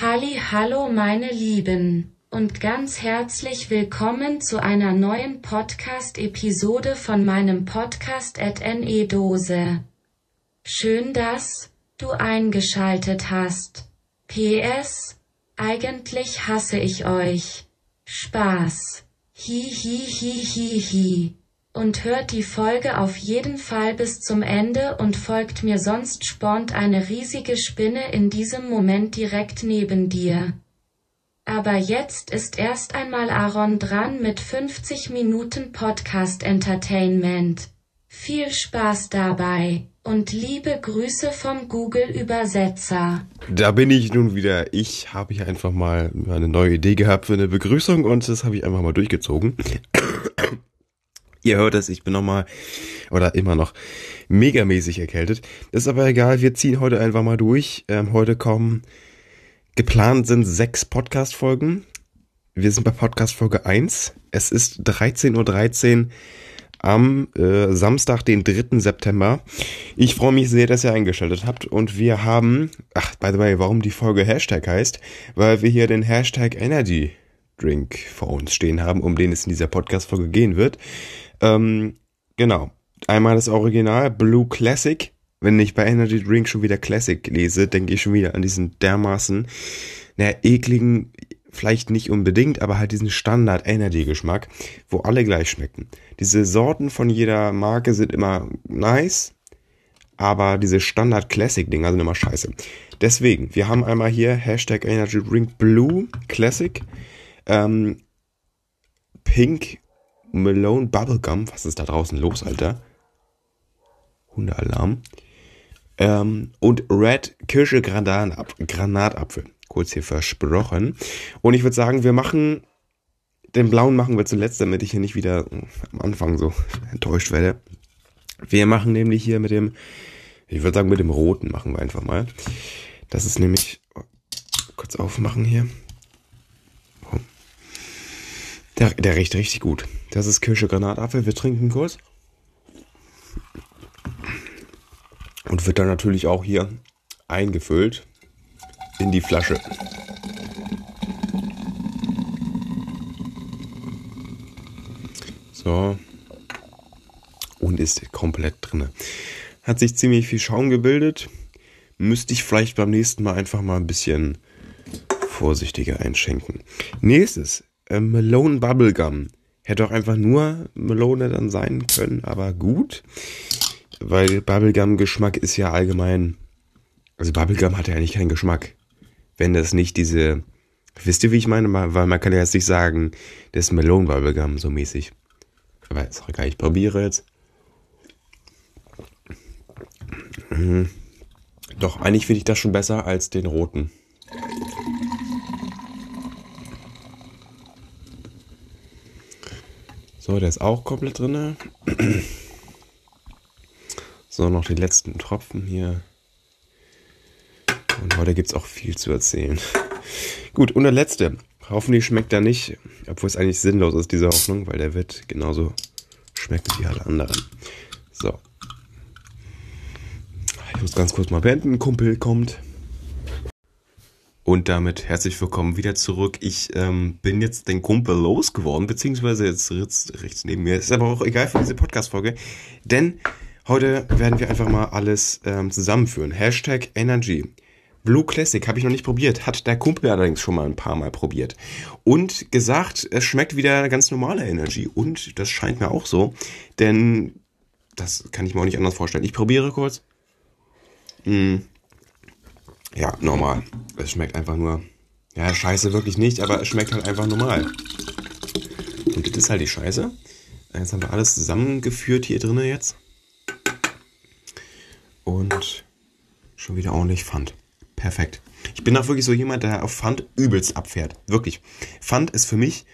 Halli, hallo meine Lieben und ganz herzlich willkommen zu einer neuen Podcast-Episode von meinem Podcast at NE Dose. Schön, dass du eingeschaltet hast. PS, eigentlich hasse ich euch. Spaß. Hi hi hi hi hi. Und hört die Folge auf jeden Fall bis zum Ende und folgt mir sonst spornt eine riesige Spinne in diesem Moment direkt neben dir. Aber jetzt ist erst einmal Aaron dran mit 50 Minuten Podcast Entertainment. Viel Spaß dabei und liebe Grüße vom Google Übersetzer. Da bin ich nun wieder. Ich habe hier einfach mal eine neue Idee gehabt für eine Begrüßung und das habe ich einfach mal durchgezogen. Ihr hört es, ich bin nochmal oder immer noch megamäßig erkältet. ist aber egal, wir ziehen heute einfach mal durch. Ähm, heute kommen, geplant sind sechs Podcast-Folgen. Wir sind bei Podcast-Folge 1. Es ist 13.13 Uhr 13 am äh, Samstag, den 3. September. Ich freue mich sehr, dass ihr eingeschaltet habt und wir haben, ach, by the way, warum die Folge Hashtag heißt, weil wir hier den Hashtag Energy Drink vor uns stehen haben, um den es in dieser Podcast-Folge gehen wird. Ähm, genau. Einmal das Original, Blue Classic. Wenn ich bei Energy Drink schon wieder Classic lese, denke ich schon wieder an diesen dermaßen, naja, ekligen, vielleicht nicht unbedingt, aber halt diesen Standard Energy Geschmack, wo alle gleich schmecken. Diese Sorten von jeder Marke sind immer nice, aber diese Standard Classic Dinger sind immer scheiße. Deswegen, wir haben einmal hier Hashtag Energy Drink Blue Classic, ähm, Pink Malone Bubblegum. Was ist da draußen los, Alter? Hundealarm. Ähm, und Red Kirsche Granatap Granatapfel. Kurz hier versprochen. Und ich würde sagen, wir machen den blauen machen wir zuletzt, damit ich hier nicht wieder am Anfang so enttäuscht werde. Wir machen nämlich hier mit dem, ich würde sagen, mit dem roten machen wir einfach mal. Das ist nämlich, kurz aufmachen hier. Der, der riecht richtig gut. Das ist Kirsche Granatapfel. Wir trinken kurz. Und wird dann natürlich auch hier eingefüllt in die Flasche. So. Und ist komplett drin. Hat sich ziemlich viel Schaum gebildet. Müsste ich vielleicht beim nächsten Mal einfach mal ein bisschen vorsichtiger einschenken. Nächstes äh, Malone Bubblegum. Hätte auch einfach nur Melone dann sein können, aber gut. Weil Bubblegum-Geschmack ist ja allgemein. Also Bubblegum hat ja eigentlich keinen Geschmack. Wenn das nicht diese. Wisst ihr, wie ich meine? Weil man kann ja jetzt nicht sagen, das ist Melone Bubblegum so mäßig. Aber ist auch egal, ich probiere jetzt. Mhm. Doch, eigentlich finde ich das schon besser als den roten. So, der ist auch komplett drin. So, noch die letzten Tropfen hier. Und heute gibt es auch viel zu erzählen. Gut, und der letzte. Hoffentlich schmeckt er nicht, obwohl es eigentlich sinnlos ist, diese Hoffnung, weil der wird genauso schmecken wie alle anderen. So. Ich muss ganz kurz mal beenden. Ein Kumpel kommt. Und damit herzlich willkommen wieder zurück. Ich ähm, bin jetzt den Kumpel losgeworden, beziehungsweise jetzt rechts, rechts neben mir. Ist aber auch egal für diese Podcast-Folge, denn heute werden wir einfach mal alles ähm, zusammenführen. Hashtag Energy. Blue Classic habe ich noch nicht probiert, hat der Kumpel allerdings schon mal ein paar Mal probiert. Und gesagt, es schmeckt wieder ganz normale Energy. Und das scheint mir auch so, denn das kann ich mir auch nicht anders vorstellen. Ich probiere kurz. Mmh. Ja, normal. Es schmeckt einfach nur. Ja, scheiße wirklich nicht, aber es schmeckt halt einfach normal. Und das ist halt die Scheiße. Jetzt haben wir alles zusammengeführt hier drinnen jetzt. Und schon wieder ordentlich Pfand. Perfekt. Ich bin auch wirklich so jemand, der auf Pfand übelst abfährt. Wirklich. Pfand ist für mich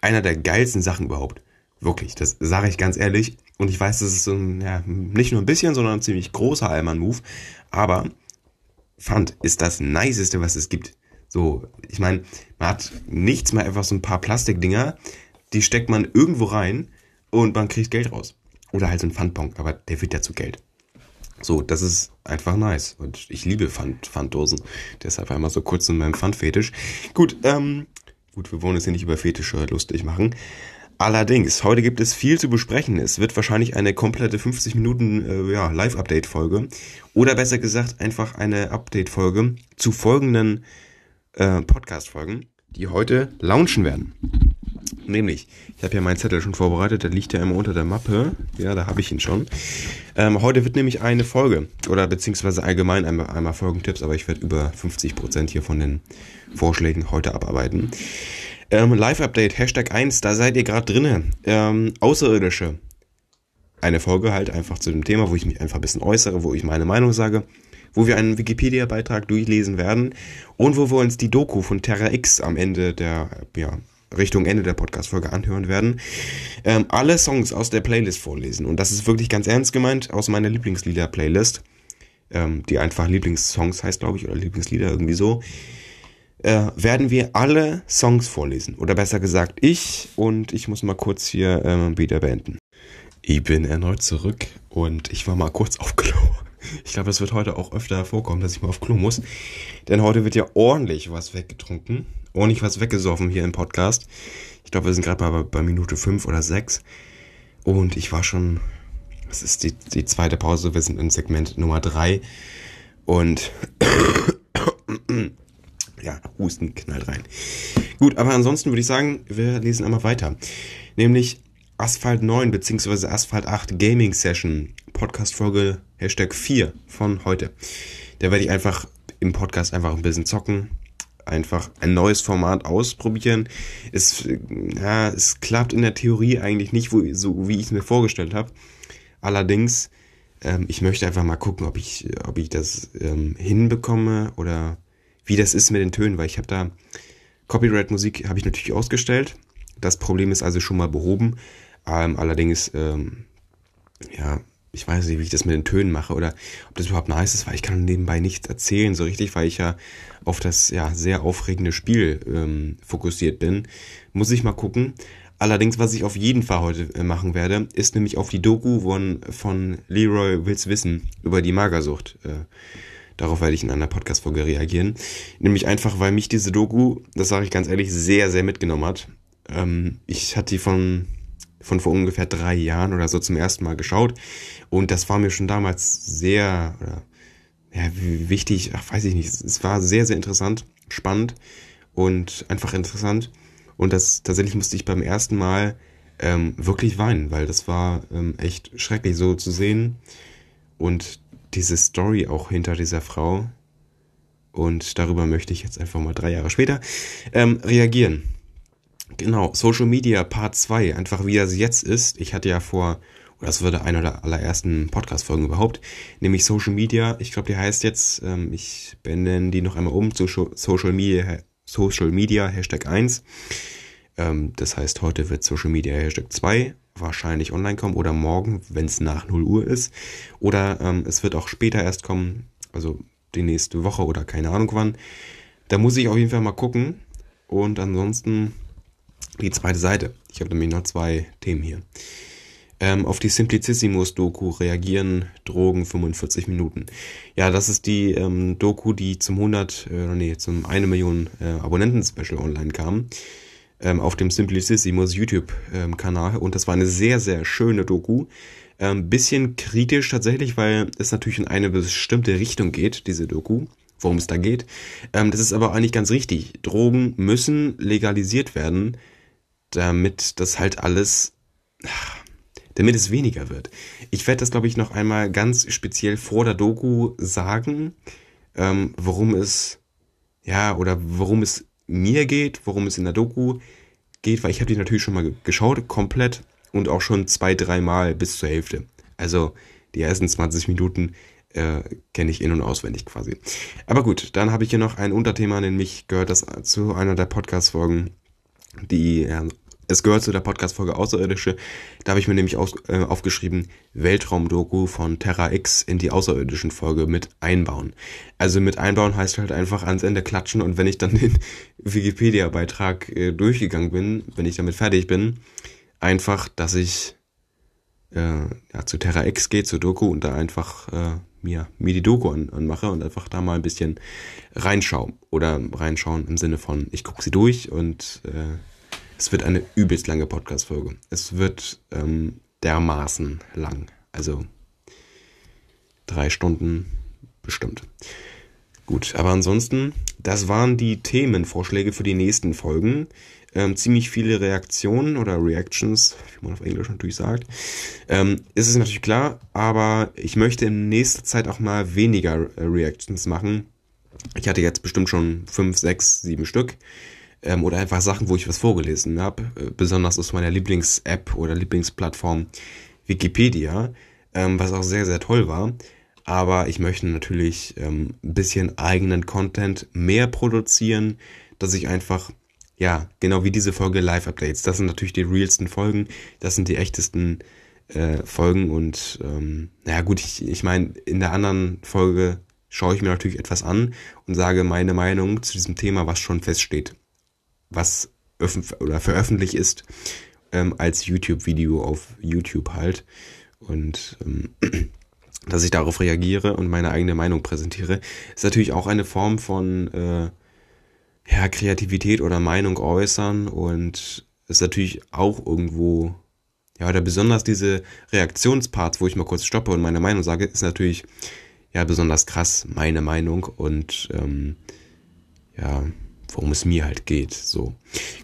einer der geilsten Sachen überhaupt. Wirklich, das sage ich ganz ehrlich. Und ich weiß, das ist ein, ja, nicht nur ein bisschen, sondern ein ziemlich großer Allmann-Move. Aber Pfand ist das Niceste, was es gibt. So, ich meine, man hat nichts mehr, einfach so ein paar Plastikdinger, die steckt man irgendwo rein und man kriegt Geld raus. Oder halt so ein Pfandbon, aber der wird ja zu Geld. So, das ist einfach nice. Und ich liebe Pfand, Pfanddosen. Deshalb einmal so kurz in meinem Pfandfetisch. Gut, ähm, gut, wir wollen es hier nicht über Fetische lustig machen. Allerdings, heute gibt es viel zu besprechen. Es wird wahrscheinlich eine komplette 50 Minuten äh, ja, Live-Update-Folge. Oder besser gesagt, einfach eine Update-Folge zu folgenden äh, Podcast-Folgen, die heute launchen werden. Nämlich, ich habe ja meinen Zettel schon vorbereitet, der liegt ja immer unter der Mappe. Ja, da habe ich ihn schon. Ähm, heute wird nämlich eine Folge, oder beziehungsweise allgemein einmal, einmal Folgentipps, aber ich werde über 50% hier von den Vorschlägen heute abarbeiten. Ähm, Live-Update, Hashtag 1, da seid ihr gerade drinnen. Ähm, Außerirdische. Eine Folge halt einfach zu dem Thema, wo ich mich einfach ein bisschen äußere, wo ich meine Meinung sage, wo wir einen Wikipedia-Beitrag durchlesen werden und wo wir uns die Doku von Terra X am Ende der, ja, Richtung Ende der Podcast-Folge anhören werden, ähm, alle Songs aus der Playlist vorlesen. Und das ist wirklich ganz ernst gemeint aus meiner Lieblingslieder-Playlist, ähm, die einfach Lieblingssongs heißt, glaube ich, oder Lieblingslieder irgendwie so, äh, werden wir alle Songs vorlesen. Oder besser gesagt, ich und ich muss mal kurz hier ähm, wieder beenden. Ich bin erneut zurück und ich war mal kurz auf Klo. Ich glaube, es wird heute auch öfter vorkommen, dass ich mal auf Klo muss. Denn heute wird ja ordentlich was weggetrunken ordentlich was weggesoffen hier im Podcast. Ich glaube, wir sind gerade bei, bei Minute 5 oder 6. Und ich war schon, das ist die, die zweite Pause, wir sind in Segment Nummer 3. Und ja, Husten knallt rein. Gut, aber ansonsten würde ich sagen, wir lesen einmal weiter. Nämlich Asphalt 9 bzw. Asphalt 8 Gaming Session, Podcast Folge Hashtag 4 von heute. Da werde ich einfach im Podcast einfach ein bisschen zocken, einfach ein neues Format ausprobieren. Es, ja, es klappt in der Theorie eigentlich nicht, wo, so wie ich es mir vorgestellt habe. Allerdings, ähm, ich möchte einfach mal gucken, ob ich, ob ich das ähm, hinbekomme oder wie das ist mit den Tönen, weil ich habe da Copyright-Musik habe ich natürlich ausgestellt. Das Problem ist also schon mal behoben. Ähm, allerdings, ähm, ja, ich weiß nicht, wie ich das mit den Tönen mache oder ob das überhaupt nice ist, weil ich kann nebenbei nichts erzählen, so richtig, weil ich ja auf das ja sehr aufregende Spiel ähm, fokussiert bin. Muss ich mal gucken. Allerdings, was ich auf jeden Fall heute äh, machen werde, ist nämlich auf die Doku von, von Leroy Wills Wissen über die Magersucht. Äh, darauf werde ich in einer Podcast-Folge reagieren. Nämlich einfach, weil mich diese Doku, das sage ich ganz ehrlich, sehr, sehr mitgenommen hat. Ähm, ich hatte die von von vor ungefähr drei Jahren oder so zum ersten Mal geschaut. Und das war mir schon damals sehr oder, ja, wichtig, ach, weiß ich nicht. Es war sehr, sehr interessant, spannend und einfach interessant. Und das tatsächlich musste ich beim ersten Mal ähm, wirklich weinen, weil das war ähm, echt schrecklich so zu sehen. Und diese Story auch hinter dieser Frau. Und darüber möchte ich jetzt einfach mal drei Jahre später ähm, reagieren. Genau, Social Media Part 2, einfach wie das jetzt ist. Ich hatte ja vor, oder das würde einer der allerersten Podcast-Folgen überhaupt, nämlich Social Media. Ich glaube, die heißt jetzt, ähm, ich benenne die noch einmal um zu Social Media, Social Media Hashtag 1. Ähm, das heißt, heute wird Social Media Hashtag 2 wahrscheinlich online kommen oder morgen, wenn es nach 0 Uhr ist. Oder ähm, es wird auch später erst kommen, also die nächste Woche oder keine Ahnung wann. Da muss ich auf jeden Fall mal gucken. Und ansonsten die zweite Seite. Ich habe nämlich noch zwei Themen hier. Ähm, auf die Simplicissimus-Doku reagieren Drogen 45 Minuten. Ja, das ist die ähm, Doku, die zum 100, äh, nee, zum 1 Million äh, Abonnenten-Special online kam. Ähm, auf dem Simplicissimus YouTube-Kanal. Und das war eine sehr, sehr schöne Doku. Ähm, bisschen kritisch tatsächlich, weil es natürlich in eine bestimmte Richtung geht, diese Doku worum es da geht. Ähm, das ist aber eigentlich ganz richtig. Drogen müssen legalisiert werden, damit das halt alles, damit es weniger wird. Ich werde das, glaube ich, noch einmal ganz speziell vor der Doku sagen, ähm, worum es, ja, oder worum es mir geht, worum es in der Doku geht, weil ich habe die natürlich schon mal geschaut, komplett und auch schon zwei, dreimal bis zur Hälfte. Also die ersten 20 Minuten äh, kenne ich in- und auswendig quasi. Aber gut, dann habe ich hier noch ein Unterthema, nämlich gehört das zu einer der Podcast-Folgen, die äh, es gehört zu der Podcast-Folge Außerirdische. Da habe ich mir nämlich aus, äh, aufgeschrieben, Weltraumdoku von Terra X in die außerirdischen Folge mit einbauen. Also mit einbauen heißt halt einfach ans Ende klatschen und wenn ich dann den Wikipedia-Beitrag äh, durchgegangen bin, wenn ich damit fertig bin, einfach, dass ich äh, ja, zu Terra X gehe, zur Doku und da einfach äh, mir, mir die Doku an, anmache und einfach da mal ein bisschen reinschaue. Oder reinschauen im Sinne von, ich gucke sie durch und äh, es wird eine übelst lange Podcast-Folge. Es wird ähm, dermaßen lang. Also drei Stunden bestimmt. Gut, aber ansonsten, das waren die Themenvorschläge für die nächsten Folgen. Ähm, ziemlich viele Reaktionen oder Reactions, wie man auf Englisch natürlich sagt. Ähm, ist es natürlich klar, aber ich möchte in nächster Zeit auch mal weniger äh, Reactions machen. Ich hatte jetzt bestimmt schon fünf, sechs, sieben Stück. Ähm, oder einfach Sachen, wo ich was vorgelesen habe. Äh, besonders aus meiner Lieblings-App oder Lieblingsplattform Wikipedia. Ähm, was auch sehr, sehr toll war aber ich möchte natürlich ähm, ein bisschen eigenen Content mehr produzieren, dass ich einfach, ja, genau wie diese Folge Live-Updates, das sind natürlich die realsten Folgen, das sind die echtesten äh, Folgen und ähm, naja gut, ich, ich meine, in der anderen Folge schaue ich mir natürlich etwas an und sage meine Meinung zu diesem Thema, was schon feststeht, was oder veröffentlicht ist ähm, als YouTube-Video auf YouTube halt. Und ähm, dass ich darauf reagiere und meine eigene Meinung präsentiere, ist natürlich auch eine Form von äh, ja, Kreativität oder Meinung äußern und ist natürlich auch irgendwo, ja, oder besonders diese Reaktionsparts, wo ich mal kurz stoppe und meine Meinung sage, ist natürlich ja besonders krass meine Meinung und ähm, ja, worum es mir halt geht. So.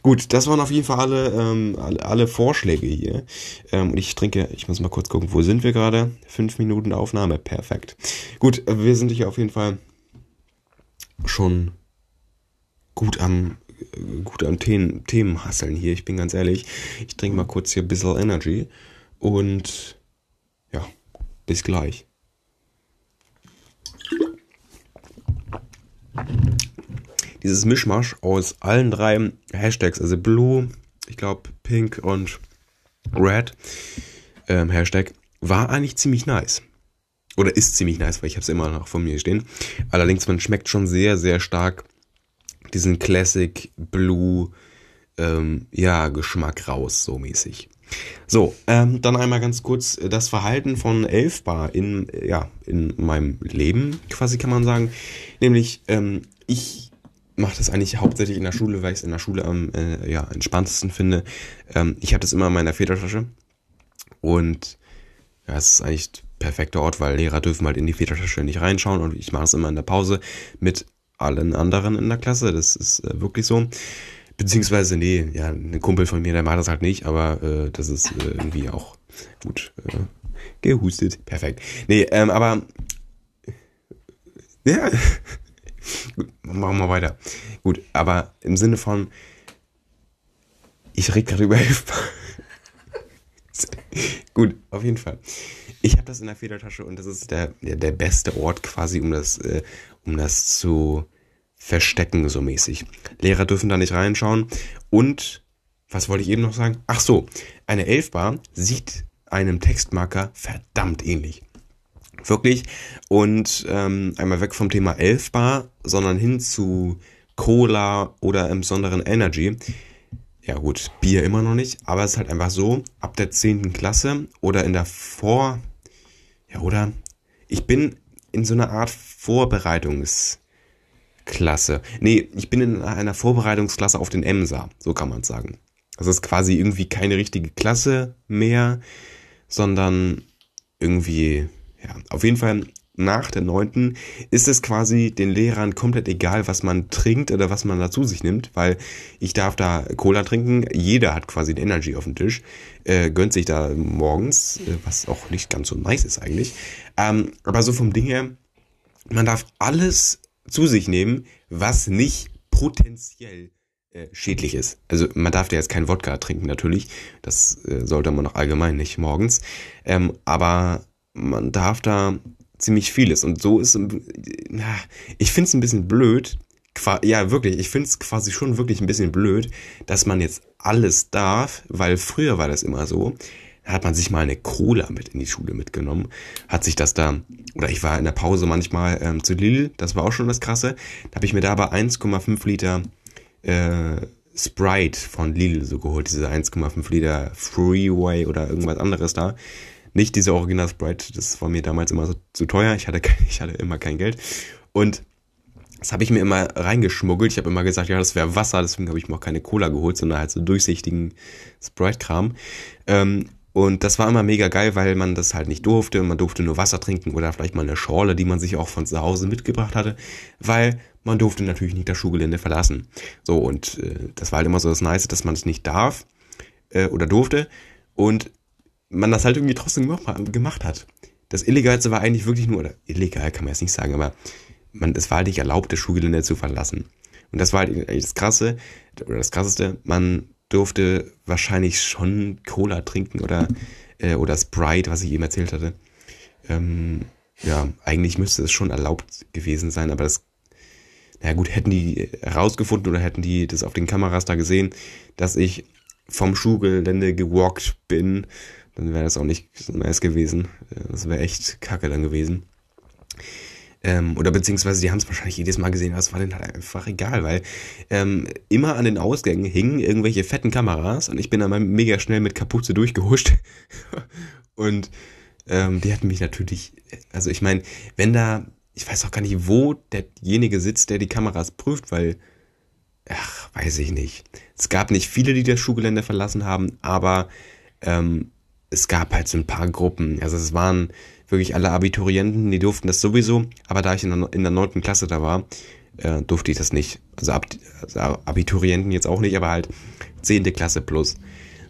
Gut, das waren auf jeden Fall alle, ähm, alle, alle Vorschläge hier. Ähm, und ich trinke, ich muss mal kurz gucken, wo sind wir gerade? Fünf Minuten Aufnahme, perfekt. Gut, wir sind hier auf jeden Fall schon gut am gut am Themen, Themen hasseln hier. Ich bin ganz ehrlich. Ich trinke mal kurz hier ein bisschen Energy. Und ja, bis gleich. Dieses Mischmasch aus allen drei Hashtags, also Blue, ich glaube Pink und Red ähm, Hashtag, war eigentlich ziemlich nice. Oder ist ziemlich nice, weil ich habe es immer noch von mir stehen. Allerdings, man schmeckt schon sehr, sehr stark diesen Classic Blue ähm, ja, Geschmack raus, so mäßig. So, ähm, dann einmal ganz kurz das Verhalten von Elfbar in, ja, in meinem Leben, quasi kann man sagen. Nämlich, ähm, ich mache das eigentlich hauptsächlich in der Schule, weil ich es in der Schule am äh, ja, entspanntesten finde. Ähm, ich habe das immer in meiner Federtasche. Und ja, es ist eigentlich perfekter Ort, weil Lehrer dürfen halt in die Federtasche nicht reinschauen und ich mache es immer in der Pause mit allen anderen in der Klasse. Das ist äh, wirklich so. Beziehungsweise, nee, ja, ein Kumpel von mir, der macht das halt nicht, aber äh, das ist äh, irgendwie auch gut. Äh, gehustet. Perfekt. Nee, ähm, aber ja, Gut, machen wir weiter. Gut, aber im Sinne von, ich rede gerade über. Gut, auf jeden Fall. Ich habe das in der Federtasche und das ist der, der, der beste Ort quasi, um das, äh, um das zu verstecken, so mäßig. Lehrer dürfen da nicht reinschauen. Und, was wollte ich eben noch sagen? Ach so, eine Elfbar sieht einem Textmarker verdammt ähnlich. Wirklich. Und ähm, einmal weg vom Thema Elfbar, sondern hin zu Cola oder im besonderen Energy. Ja gut, Bier immer noch nicht, aber es ist halt einfach so, ab der 10. Klasse oder in der Vor... Ja, oder? Ich bin in so einer Art Vorbereitungsklasse. Nee, ich bin in einer Vorbereitungsklasse auf den EMSA, so kann man sagen. Das ist quasi irgendwie keine richtige Klasse mehr, sondern irgendwie ja, auf jeden Fall nach der neunten ist es quasi den Lehrern komplett egal, was man trinkt oder was man dazu sich nimmt, weil ich darf da Cola trinken, jeder hat quasi ein Energy auf dem Tisch, äh, gönnt sich da morgens, äh, was auch nicht ganz so nice ist eigentlich. Ähm, aber so vom Ding her, man darf alles zu sich nehmen, was nicht potenziell äh, schädlich ist. Also man darf ja jetzt kein Wodka trinken natürlich, das äh, sollte man auch allgemein nicht morgens. Ähm, aber man darf da ziemlich vieles. Und so ist, ich finde es ein bisschen blöd, ja, wirklich, ich finde es quasi schon wirklich ein bisschen blöd, dass man jetzt alles darf, weil früher war das immer so. Da hat man sich mal eine Cola mit in die Schule mitgenommen, hat sich das da, oder ich war in der Pause manchmal ähm, zu Lille, das war auch schon das Krasse. Da habe ich mir da aber 1,5 Liter äh, Sprite von Lille so geholt, diese 1,5 Liter Freeway oder irgendwas anderes da Nicht diese Original Sprite, das war mir damals immer so zu teuer. Ich hatte, ich hatte immer kein Geld. Und das habe ich mir immer reingeschmuggelt. Ich habe immer gesagt, ja, das wäre Wasser, deswegen habe ich mir auch keine Cola geholt, sondern halt so durchsichtigen Sprite-Kram. Ähm, und das war immer mega geil, weil man das halt nicht durfte. Man durfte nur Wasser trinken oder vielleicht mal eine Schorle, die man sich auch von zu Hause mitgebracht hatte, weil man durfte natürlich nicht das Schulgelände verlassen. So, und äh, das war halt immer so das Nice, dass man es nicht darf äh, oder durfte und man das halt irgendwie trotzdem gemacht hat. Das Illegalste war eigentlich wirklich nur, oder illegal kann man jetzt nicht sagen, aber man, es war halt nicht erlaubt, das Schulgelände zu verlassen. Und das war halt das Krasse, oder das Krasseste, man durfte wahrscheinlich schon Cola trinken oder, äh, oder Sprite, was ich eben erzählt hatte. Ähm, ja, eigentlich müsste es schon erlaubt gewesen sein, aber das, na gut, hätten die herausgefunden oder hätten die das auf den Kameras da gesehen, dass ich vom Schulgelände gewalkt bin, dann wäre das auch nicht nice gewesen. Das wäre echt kacke dann gewesen. Ähm, oder beziehungsweise die haben es wahrscheinlich jedes Mal gesehen, aber es war denen halt einfach egal, weil ähm, immer an den Ausgängen hingen irgendwelche fetten Kameras und ich bin dann mega schnell mit Kapuze durchgehuscht. und ähm, die hatten mich natürlich, also ich meine, wenn da, ich weiß auch gar nicht, wo derjenige sitzt, der die Kameras prüft, weil, ach, weiß ich nicht. Es gab nicht viele, die das Schulgelände verlassen haben, aber ähm, es gab halt so ein paar Gruppen. Also es waren wirklich alle Abiturienten, die durften das sowieso, aber da ich in der, in der 9. Klasse da war, äh, durfte ich das nicht. Also, Ab, also Abiturienten jetzt auch nicht, aber halt 10. Klasse plus,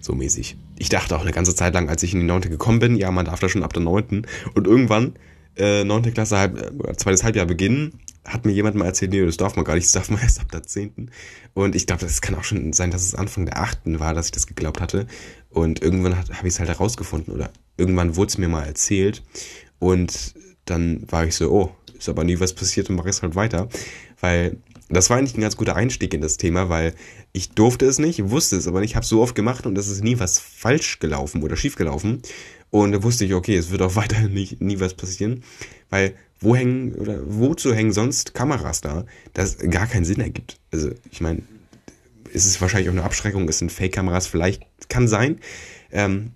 so mäßig. Ich dachte auch eine ganze Zeit lang, als ich in die 9. gekommen bin, ja, man darf das schon ab der 9. Und irgendwann, äh, 9. Klasse, halb, äh, zweites Halbjahr beginnen, hat mir jemand mal erzählt, nee, das darf man gar nicht, das darf man erst ab der 10. Und ich glaube, das kann auch schon sein, dass es Anfang der 8. war, dass ich das geglaubt hatte. Und irgendwann habe ich es halt herausgefunden oder irgendwann wurde es mir mal erzählt. Und dann war ich so, oh, ist aber nie was passiert und mache es halt weiter. Weil das war eigentlich ein ganz guter Einstieg in das Thema, weil ich durfte es nicht, wusste es aber nicht, habe so oft gemacht und es ist nie was falsch gelaufen oder schief gelaufen. Und da wusste ich, okay, es wird auch weiter nicht, nie was passieren, weil wo hängen oder wozu hängen sonst Kameras da, das gar keinen Sinn ergibt. Also ich meine, ist es wahrscheinlich auch eine Abschreckung, es sind Fake-Kameras, vielleicht kann sein. Ähm,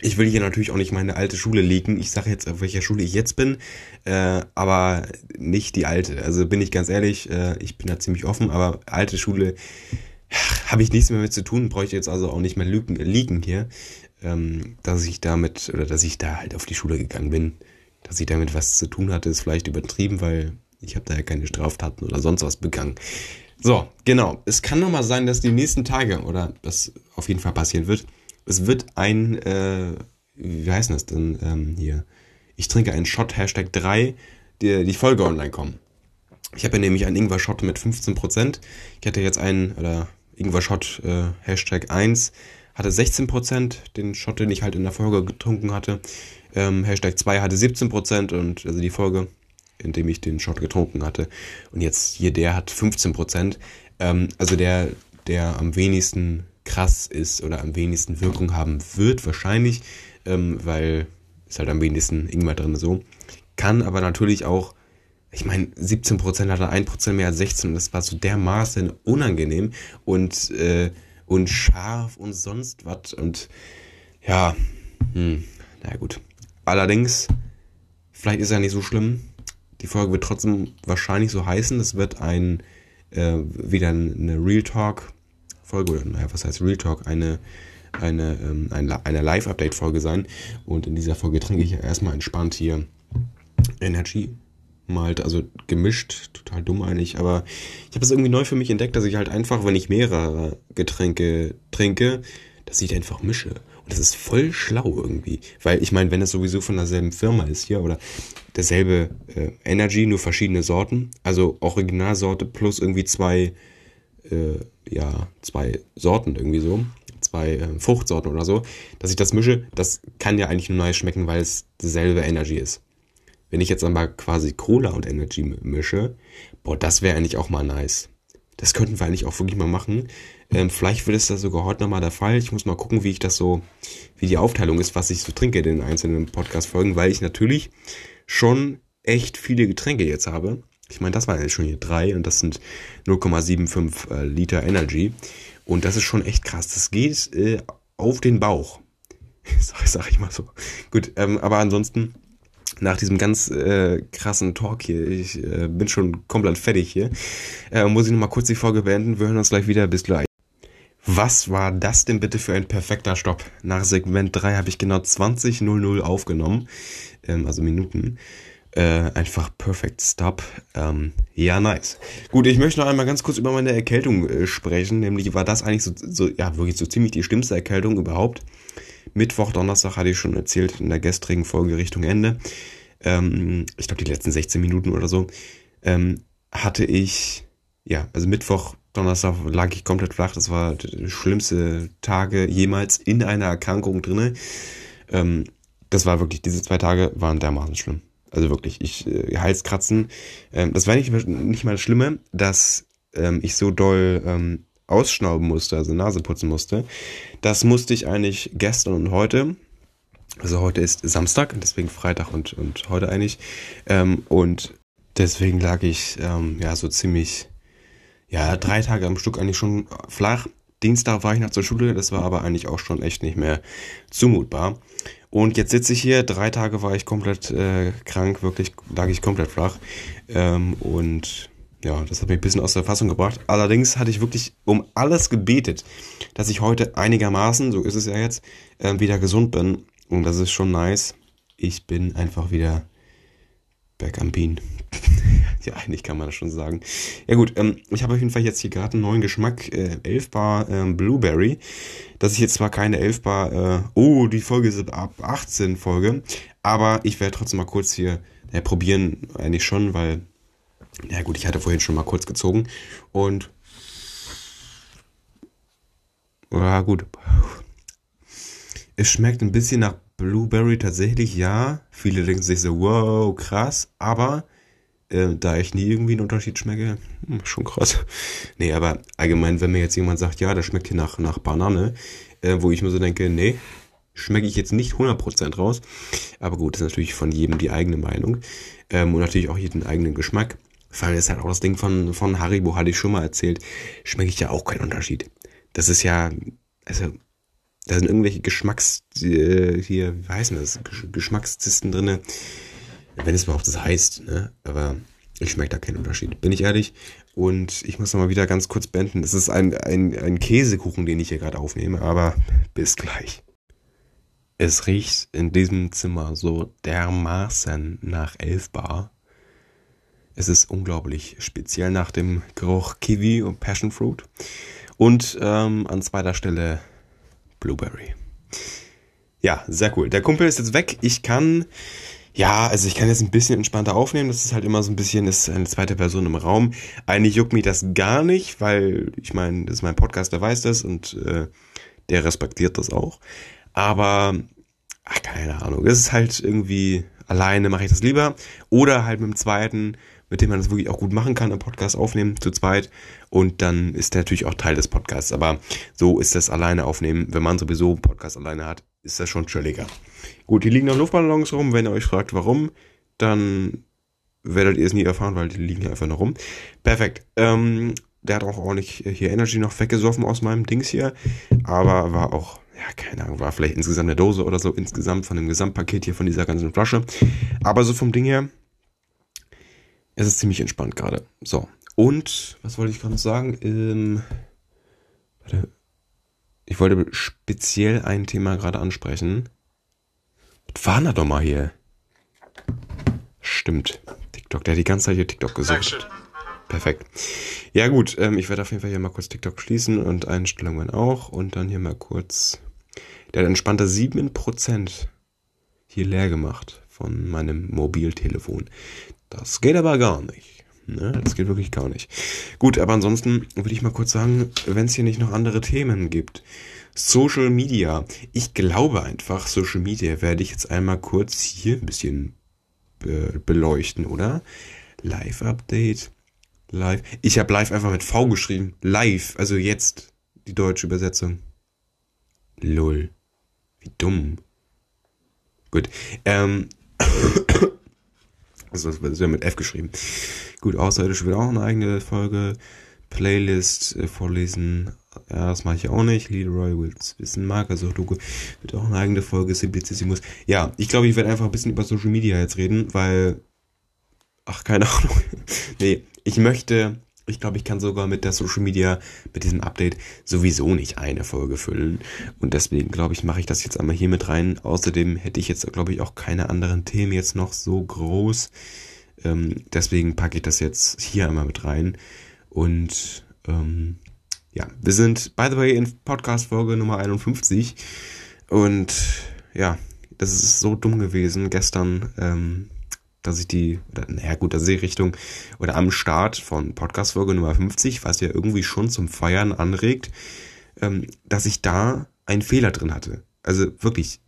ich will hier natürlich auch nicht meine alte Schule legen. Ich sage jetzt, auf welcher Schule ich jetzt bin, äh, aber nicht die alte. Also bin ich ganz ehrlich, äh, ich bin da ziemlich offen, aber alte Schule habe ich nichts mehr mit zu tun, bräuchte jetzt also auch nicht mehr lügen, liegen hier, ähm, dass ich damit oder dass ich da halt auf die Schule gegangen bin. Dass ich damit was zu tun hatte, ist vielleicht übertrieben, weil ich habe da ja keine Straftaten oder sonst was begangen. So, genau. Es kann nochmal sein, dass die nächsten Tage, oder das auf jeden Fall passieren wird, es wird ein, äh, wie heißt das denn ähm, hier? Ich trinke einen Shot, Hashtag 3, die, die Folge online kommen. Ich habe ja nämlich einen Ingwer-Shot mit 15%. Ich hatte jetzt einen, oder Ingwer-Shot, äh, Hashtag 1, hatte 16%, den Shot, den ich halt in der Folge getrunken hatte. Ähm, Hashtag 2 hatte 17% und also die Folge, in dem ich den Shot getrunken hatte. Und jetzt hier der hat 15%. Ähm, also der, der am wenigsten krass ist oder am wenigsten Wirkung haben wird, wahrscheinlich, ähm, weil ist halt am wenigsten Ingwer drin so. Kann aber natürlich auch, ich meine, 17% hat er 1% mehr als 16 und das war so dermaßen unangenehm und, äh, und scharf und sonst was und ja, hm, naja gut. Allerdings, vielleicht ist er nicht so schlimm. Die Folge wird trotzdem wahrscheinlich so heißen. Es wird ein äh, wieder eine Real Talk Folge oder naja, was heißt Real Talk, eine, eine, ähm, eine, eine Live-Update-Folge sein. Und in dieser Folge trinke ich erstmal entspannt hier Energy. Malt, also gemischt, total dumm eigentlich, aber ich habe es irgendwie neu für mich entdeckt, dass ich halt einfach, wenn ich mehrere Getränke trinke, dass ich einfach mische. Und das ist voll schlau irgendwie. Weil ich meine, wenn das sowieso von derselben Firma ist hier oder derselbe äh, Energy, nur verschiedene Sorten, also Originalsorte plus irgendwie zwei äh, ja, zwei Sorten irgendwie so, zwei äh, Fruchtsorten oder so, dass ich das mische, das kann ja eigentlich nur nice schmecken, weil es dieselbe Energy ist. Wenn ich jetzt aber quasi Cola und Energy mische, boah, das wäre eigentlich auch mal nice. Das könnten wir eigentlich auch wirklich mal machen. Ähm, vielleicht wird es da sogar heute nochmal der Fall. Ich muss mal gucken, wie ich das so, wie die Aufteilung ist, was ich so trinke in den einzelnen Podcast-Folgen, weil ich natürlich schon echt viele Getränke jetzt habe. Ich meine, das waren jetzt schon hier drei und das sind 0,75 äh, Liter Energy. Und das ist schon echt krass. Das geht äh, auf den Bauch. sag, sag ich mal so. Gut, ähm, aber ansonsten, nach diesem ganz äh, krassen Talk hier, ich äh, bin schon komplett fertig hier, äh, muss ich nochmal kurz die Folge beenden. Wir hören uns gleich wieder. Bis gleich. Was war das denn bitte für ein perfekter Stopp? Nach Segment 3 habe ich genau 20.00 aufgenommen, ähm, also Minuten. Äh, einfach perfect stop. Ähm, ja, nice. Gut, ich möchte noch einmal ganz kurz über meine Erkältung äh, sprechen. Nämlich war das eigentlich so, so, ja, wirklich so ziemlich die schlimmste Erkältung überhaupt. Mittwoch, Donnerstag hatte ich schon erzählt in der gestrigen Folge Richtung Ende. Ähm, ich glaube, die letzten 16 Minuten oder so. Ähm, hatte ich, ja, also Mittwoch, Donnerstag lag ich komplett flach. Das war der schlimmste Tage jemals in einer Erkrankung drinne. Ähm, das war wirklich, diese zwei Tage waren dermaßen schlimm. Also wirklich, ich äh, Halskratzen. Ähm, das war nicht, nicht mal das Schlimme, dass ähm, ich so doll ähm, ausschnauben musste, also Nase putzen musste. Das musste ich eigentlich gestern und heute. Also heute ist Samstag, deswegen Freitag und, und heute eigentlich. Ähm, und deswegen lag ich ähm, ja so ziemlich, ja, drei Tage am Stück eigentlich schon flach. Dienstag war ich noch zur Schule, das war aber eigentlich auch schon echt nicht mehr zumutbar. Und jetzt sitze ich hier, drei Tage war ich komplett äh, krank, wirklich lag ich komplett flach. Ähm, und ja, das hat mich ein bisschen aus der Fassung gebracht. Allerdings hatte ich wirklich um alles gebetet, dass ich heute einigermaßen, so ist es ja jetzt, äh, wieder gesund bin. Und das ist schon nice. Ich bin einfach wieder back am Bean. ja, eigentlich kann man das schon sagen. Ja gut, ähm, ich habe auf jeden Fall jetzt hier gerade einen neuen Geschmack. Äh, 11 Bar ähm, Blueberry. Das ist jetzt zwar keine 11 Bar, äh, oh, die Folge ist ab 18 Folge. Aber ich werde trotzdem mal kurz hier ja, probieren, eigentlich schon, weil, ja gut, ich hatte vorhin schon mal kurz gezogen. Und, ja gut. Es schmeckt ein bisschen nach Blueberry tatsächlich, ja. Viele denken sich so, wow, krass. Aber äh, da ich nie irgendwie einen Unterschied schmecke, hm, schon krass. Nee, aber allgemein, wenn mir jetzt jemand sagt, ja, das schmeckt hier nach, nach Banane, äh, wo ich mir so denke, nee, schmecke ich jetzt nicht 100% raus. Aber gut, das ist natürlich von jedem die eigene Meinung. Ähm, und natürlich auch jeden eigenen Geschmack. Vor allem ist halt auch das Ding von, von Haribo, hatte ich schon mal erzählt, schmecke ich ja auch keinen Unterschied. Das ist ja, also, da sind irgendwelche Geschmacks, äh, hier, wie heißen das, Geschmackszisten drinne wenn es überhaupt das heißt, ne? Aber ich schmecke da keinen Unterschied, bin ich ehrlich. Und ich muss noch mal wieder ganz kurz beenden. Es ist ein, ein, ein Käsekuchen, den ich hier gerade aufnehme, aber bis gleich. Es riecht in diesem Zimmer so dermaßen nach Elfbar. Es ist unglaublich speziell nach dem Geruch Kiwi und Passion Fruit. Und ähm, an zweiter Stelle Blueberry. Ja, sehr cool. Der Kumpel ist jetzt weg. Ich kann ja, also ich kann jetzt ein bisschen entspannter aufnehmen. Das ist halt immer so ein bisschen, ist eine zweite Person im Raum. Eigentlich juckt mich das gar nicht, weil ich meine, das ist mein Podcast, der weiß das und äh, der respektiert das auch. Aber, ach, keine Ahnung. Es ist halt irgendwie, alleine mache ich das lieber. Oder halt mit dem zweiten, mit dem man das wirklich auch gut machen kann, im Podcast aufnehmen, zu zweit. Und dann ist der natürlich auch Teil des Podcasts. Aber so ist das alleine aufnehmen. Wenn man sowieso einen Podcast alleine hat, ist das schon chilliger. Gut, hier liegen noch Luftballons rum. Wenn ihr euch fragt, warum, dann werdet ihr es nie erfahren, weil die liegen einfach noch rum. Perfekt. Ähm, der hat auch ordentlich hier Energy noch weggesoffen aus meinem Dings hier. Aber war auch, ja, keine Ahnung, war vielleicht insgesamt eine Dose oder so, insgesamt von dem Gesamtpaket hier von dieser ganzen Flasche. Aber so vom Ding her, es ist ziemlich entspannt gerade. So. Und, was wollte ich gerade noch sagen? Ähm, warte. Ich wollte speziell ein Thema gerade ansprechen. War da doch mal hier? Stimmt. TikTok, der hat die ganze Zeit hier TikTok gesucht. Perfekt. Ja gut, ähm, ich werde auf jeden Fall hier mal kurz TikTok schließen und Einstellungen auch und dann hier mal kurz. Der hat entspannte 7% hier leer gemacht von meinem Mobiltelefon. Das geht aber gar nicht. Ne? Das geht wirklich gar nicht. Gut, aber ansonsten würde ich mal kurz sagen, wenn es hier nicht noch andere Themen gibt. Social Media. Ich glaube einfach, Social Media werde ich jetzt einmal kurz hier ein bisschen be beleuchten, oder? Live-Update. Live. Ich habe live einfach mit V geschrieben. Live. Also jetzt die deutsche Übersetzung. Lull. Wie dumm. Gut. Ähm. also das wird mit F geschrieben. Gut, außerirdisch wird auch eine eigene Folge. Playlist äh, vorlesen, Ja, das mache ich auch nicht. Leroy will's wissen. Markus Doku wird auch eine eigene Folge. Simplicissimus. Ja, ich glaube, ich werde einfach ein bisschen über Social Media jetzt reden, weil. Ach, keine Ahnung. nee, ich möchte. Ich glaube, ich kann sogar mit der Social Media, mit diesem Update sowieso nicht eine Folge füllen. Und deswegen, glaube ich, mache ich das jetzt einmal hier mit rein. Außerdem hätte ich jetzt, glaube ich, auch keine anderen Themen jetzt noch so groß. Ähm, deswegen packe ich das jetzt hier einmal mit rein. Und ähm, ja, wir sind, by the way, in Podcast-Folge Nummer 51. Und ja, das ist so dumm gewesen gestern, ähm, dass ich die, oder, naja gut, dass ich Richtung, oder am Start von Podcast-Folge Nummer 50, was ja irgendwie schon zum Feiern anregt, ähm, dass ich da einen Fehler drin hatte. Also wirklich,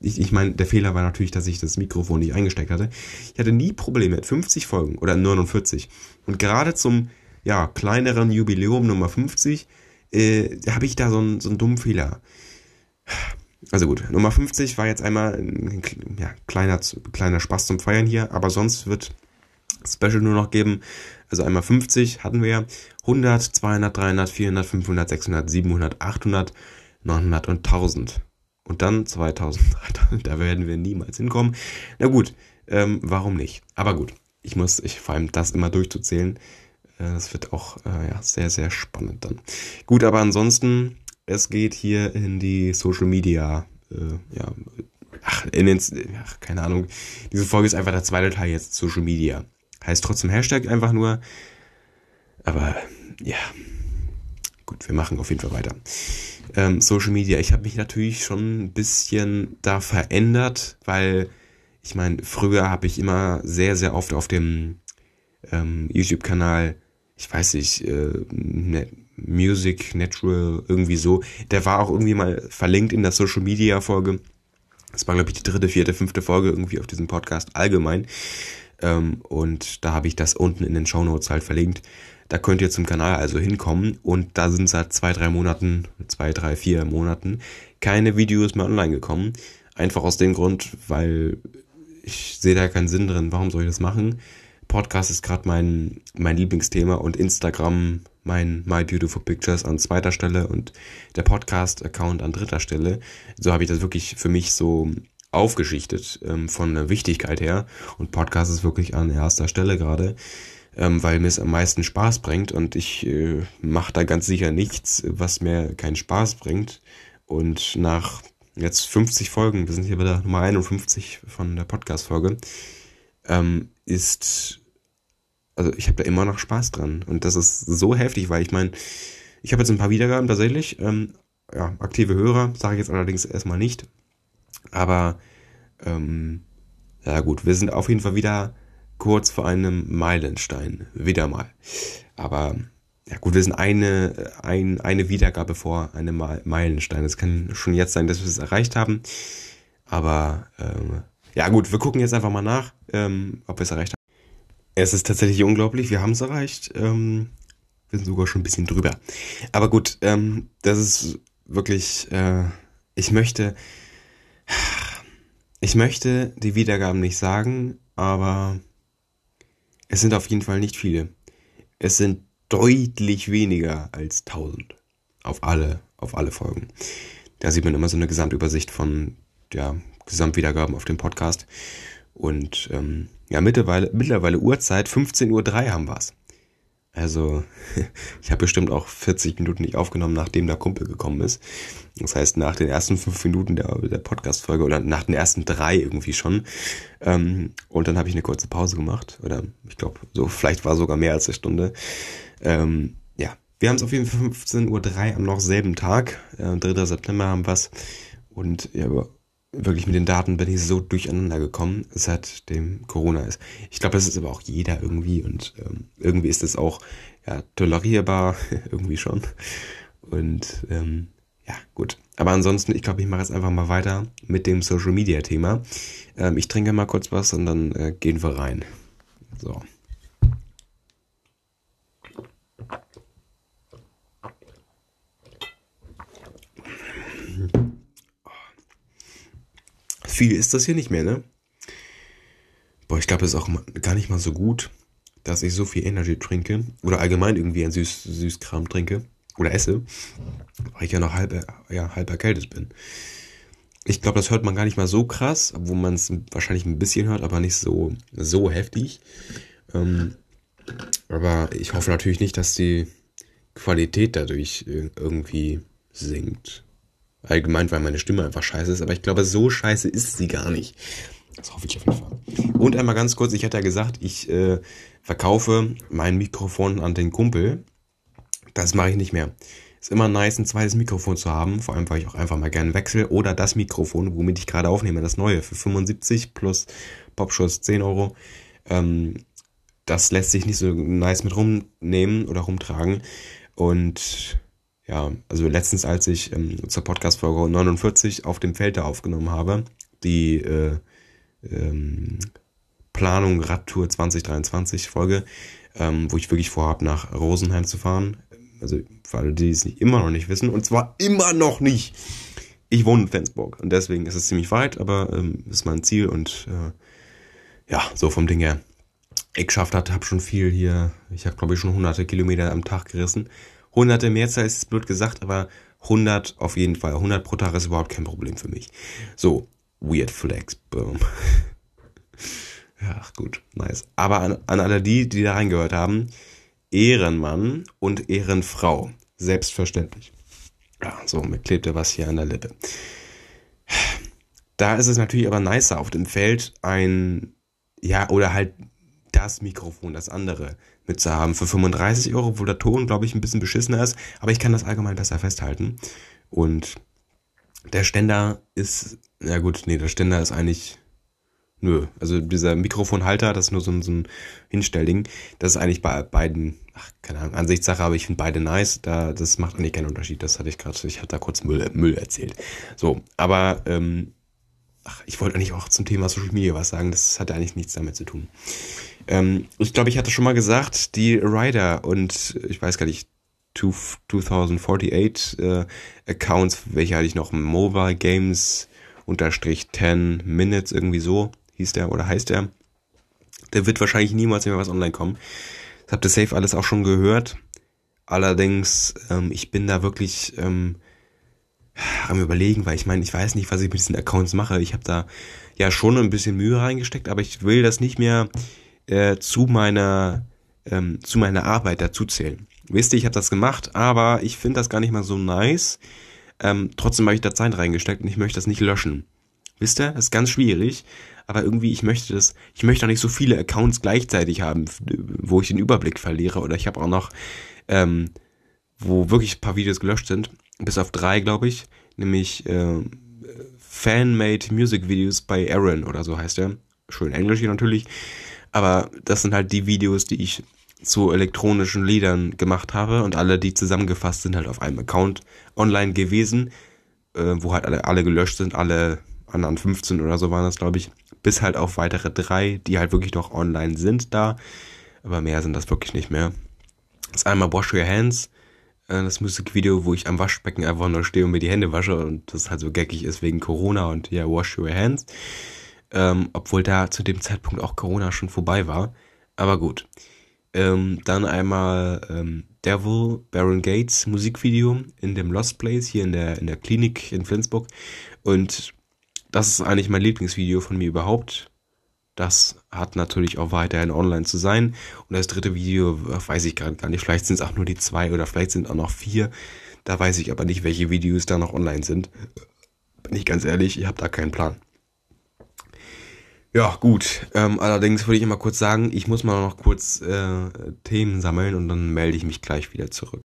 ich, ich meine, der Fehler war natürlich, dass ich das Mikrofon nicht eingesteckt hatte. Ich hatte nie Probleme mit 50 Folgen oder 49. Und gerade zum ja, kleineren Jubiläum Nummer 50, äh, habe ich da so einen, so einen dummen Fehler. Also gut, Nummer 50 war jetzt einmal ein ja, kleiner, kleiner Spaß zum Feiern hier, aber sonst wird Special nur noch geben. Also einmal 50 hatten wir 100, 200, 300, 400, 500, 600, 700, 800, 900 und 1000. Und dann 2000, da werden wir niemals hinkommen. Na gut, ähm, warum nicht? Aber gut, ich muss, ich vor allem das immer durchzuzählen, äh, das wird auch äh, ja, sehr, sehr spannend dann. Gut, aber ansonsten, es geht hier in die Social Media, äh, ja, ach, in den, ach, keine Ahnung. Diese Folge ist einfach der zweite Teil jetzt Social Media. Heißt trotzdem Hashtag einfach nur. Aber ja, gut, wir machen auf jeden Fall weiter. Ähm, Social Media, ich habe mich natürlich schon ein bisschen da verändert, weil ich meine, früher habe ich immer sehr, sehr oft auf dem ähm, YouTube-Kanal ich weiß nicht, äh, ne, Music Natural, irgendwie so. Der war auch irgendwie mal verlinkt in der Social Media Folge. Das war, glaube ich, die dritte, vierte, fünfte Folge irgendwie auf diesem Podcast allgemein. Ähm, und da habe ich das unten in den Show Notes halt verlinkt. Da könnt ihr zum Kanal also hinkommen und da sind seit zwei, drei Monaten, zwei, drei, vier Monaten keine Videos mehr online gekommen. Einfach aus dem Grund, weil ich sehe da keinen Sinn drin. Warum soll ich das machen? Podcast ist gerade mein, mein Lieblingsthema und Instagram mein My Beautiful Pictures an zweiter Stelle und der Podcast-Account an dritter Stelle. So habe ich das wirklich für mich so aufgeschichtet ähm, von der Wichtigkeit her. Und Podcast ist wirklich an erster Stelle gerade, ähm, weil mir es am meisten Spaß bringt und ich äh, mache da ganz sicher nichts, was mir keinen Spaß bringt. Und nach jetzt 50 Folgen, wir sind hier bei der Nummer 51 von der Podcast-Folge, ähm, ist, also ich habe da immer noch Spaß dran. Und das ist so heftig, weil ich meine, ich habe jetzt ein paar Wiedergaben tatsächlich. Ähm, ja, aktive Hörer, sage ich jetzt allerdings erstmal nicht. Aber ähm, ja gut, wir sind auf jeden Fall wieder kurz vor einem Meilenstein. Wieder mal. Aber ja gut, wir sind eine, ein, eine Wiedergabe vor einem Meilenstein. Es kann schon jetzt sein, dass wir es erreicht haben. Aber ähm, ja gut, wir gucken jetzt einfach mal nach, ähm, ob wir es erreicht haben. Es ist tatsächlich unglaublich, wir haben es erreicht. Ähm, wir sind sogar schon ein bisschen drüber. Aber gut, ähm, das ist wirklich, äh, ich möchte, ich möchte die Wiedergaben nicht sagen, aber es sind auf jeden Fall nicht viele. Es sind deutlich weniger als 1000 auf alle, auf alle Folgen. Da sieht man immer so eine Gesamtübersicht von ja, Gesamtwiedergaben auf dem Podcast. Und ähm, ja, mittlerweile, mittlerweile Uhrzeit, 15.03 Uhr haben wir's. Also, ich habe bestimmt auch 40 Minuten nicht aufgenommen, nachdem der Kumpel gekommen ist. Das heißt, nach den ersten fünf Minuten der, der Podcast-Folge oder nach den ersten drei irgendwie schon. Ähm, und dann habe ich eine kurze Pause gemacht. Oder ich glaube, so vielleicht war sogar mehr als eine Stunde. Ähm, ja, wir haben es auf jeden Fall 15.03 Uhr am noch selben Tag. Äh, 3. September haben wir's. Und ja, wirklich mit den Daten bin ich so durcheinander gekommen, seitdem Corona ist. Ich glaube, das ist aber auch jeder irgendwie und ähm, irgendwie ist es auch ja, tolerierbar, irgendwie schon. Und ähm, ja, gut. Aber ansonsten, ich glaube, ich mache jetzt einfach mal weiter mit dem Social Media Thema. Ähm, ich trinke mal kurz was und dann äh, gehen wir rein. So. Viel ist das hier nicht mehr, ne? Boah, ich glaube, es ist auch gar nicht mal so gut, dass ich so viel Energy trinke oder allgemein irgendwie ein süß, süß Kram trinke. oder esse, weil ich ja noch halb, ja, halb erkältet bin. Ich glaube, das hört man gar nicht mal so krass, wo man es wahrscheinlich ein bisschen hört, aber nicht so, so heftig. Ähm, aber ich hoffe natürlich nicht, dass die Qualität dadurch irgendwie sinkt. Allgemein, weil meine Stimme einfach scheiße ist, aber ich glaube, so scheiße ist sie gar nicht. Das hoffe ich auf jeden Fall. Und einmal ganz kurz, ich hatte ja gesagt, ich äh, verkaufe mein Mikrofon an den Kumpel. Das mache ich nicht mehr. Ist immer nice, ein zweites Mikrofon zu haben, vor allem, weil ich auch einfach mal gerne wechsle. Oder das Mikrofon, womit ich gerade aufnehme, das neue für 75 plus Popschuss 10 Euro. Ähm, das lässt sich nicht so nice mit rumnehmen oder rumtragen. Und ja, also letztens, als ich ähm, zur Podcast-Folge 49 auf dem Feld da aufgenommen habe, die äh, ähm, Planung Radtour 2023 Folge, ähm, wo ich wirklich vorhabe, nach Rosenheim zu fahren. Also für alle, die es nicht immer noch nicht wissen, und zwar immer noch nicht. Ich wohne in Flensburg und deswegen ist es ziemlich weit, aber ähm, ist mein Ziel und äh, ja, so vom Ding her. Ich geschafft hat, habe schon viel hier. Ich habe glaube ich schon hunderte Kilometer am Tag gerissen. Hunderte Mehrzahl ist blöd gesagt, aber 100 auf jeden Fall. 100 pro Tag ist überhaupt kein Problem für mich. So, Weird Flex, boom. ja, gut, nice. Aber an, an alle die, die da reingehört haben, Ehrenmann und Ehrenfrau. Selbstverständlich. Ja, so, mir klebte was hier an der Lippe. Da ist es natürlich aber nicer auf dem Feld ein, ja, oder halt das Mikrofon, das andere mitzuhaben für 35 Euro, obwohl der Ton, glaube ich, ein bisschen beschissener ist, aber ich kann das allgemein besser festhalten. Und der Ständer ist, ja gut, nee, der Ständer ist eigentlich, nö, also dieser Mikrofonhalter, das ist nur so ein, so ein Hinstellding, das ist eigentlich bei beiden, ach, keine Ahnung, Ansichtssache, aber ich finde beide nice, da, das macht eigentlich keinen Unterschied, das hatte ich gerade, ich hatte da kurz Müll, Müll erzählt. So, aber, ähm, ach, ich wollte eigentlich auch zum Thema Social Media was sagen, das hatte eigentlich nichts damit zu tun. Ähm, ich glaube, ich hatte schon mal gesagt, die Rider und ich weiß gar nicht, 2048 äh, Accounts, welche hatte ich noch? Mobile Games unterstrich 10 Minutes, irgendwie so hieß der oder heißt der. Der wird wahrscheinlich niemals mehr was online kommen. Das habt ihr safe alles auch schon gehört. Allerdings, ähm, ich bin da wirklich ähm, am überlegen, weil ich meine, ich weiß nicht, was ich mit diesen Accounts mache. Ich habe da ja schon ein bisschen Mühe reingesteckt, aber ich will das nicht mehr äh, zu meiner ähm, zu meiner Arbeit dazu zählen. Wisst ihr, ich habe das gemacht, aber ich finde das gar nicht mal so nice. Ähm, trotzdem habe ich da Zeit reingesteckt und ich möchte das nicht löschen. Wisst ihr, das ist ganz schwierig, aber irgendwie ich möchte das, ich möchte auch nicht so viele Accounts gleichzeitig haben, wo ich den Überblick verliere oder ich habe auch noch, ähm, wo wirklich ein paar Videos gelöscht sind, bis auf drei, glaube ich, nämlich äh, Fan-made Music Videos bei Aaron oder so heißt er. Schön Englisch hier natürlich. Aber das sind halt die Videos, die ich zu elektronischen Liedern gemacht habe. Und alle, die zusammengefasst sind, halt auf einem Account online gewesen, äh, wo halt alle, alle gelöscht sind, alle anderen 15 oder so waren das, glaube ich, bis halt auf weitere drei, die halt wirklich noch online sind da, aber mehr sind das wirklich nicht mehr. Das ist einmal Wash Your Hands, äh, das Musikvideo, wo ich am Waschbecken einfach nur stehe und mir die Hände wasche und das halt so geckig ist wegen Corona und ja, Wash Your Hands ähm, obwohl da zu dem Zeitpunkt auch Corona schon vorbei war. Aber gut. Ähm, dann einmal ähm, Devil, Baron Gates Musikvideo in dem Lost Place hier in der, in der Klinik in Flensburg. Und das ist eigentlich mein Lieblingsvideo von mir überhaupt. Das hat natürlich auch weiterhin online zu sein. Und das dritte Video weiß ich gerade gar nicht. Vielleicht sind es auch nur die zwei oder vielleicht sind auch noch vier. Da weiß ich aber nicht, welche Videos da noch online sind. Bin ich ganz ehrlich, ich habe da keinen Plan. Ja, gut. Ähm, allerdings würde ich immer kurz sagen, ich muss mal noch kurz äh, Themen sammeln und dann melde ich mich gleich wieder zurück.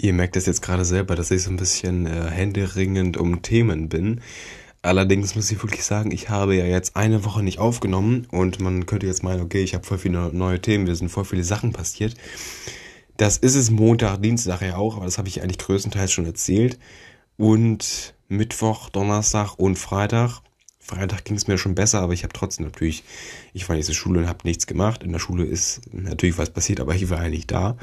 Ihr merkt es jetzt gerade selber, dass ich so ein bisschen äh, händeringend um Themen bin. Allerdings muss ich wirklich sagen, ich habe ja jetzt eine Woche nicht aufgenommen und man könnte jetzt meinen, okay, ich habe voll viele neue Themen, wir sind voll viele Sachen passiert. Das ist es Montag, Dienstag ja auch, aber das habe ich eigentlich größtenteils schon erzählt. Und Mittwoch, Donnerstag und Freitag Freitag ging es mir schon besser, aber ich habe trotzdem natürlich, ich war nicht zur Schule und habe nichts gemacht. In der Schule ist natürlich was passiert, aber ich war ja nicht da.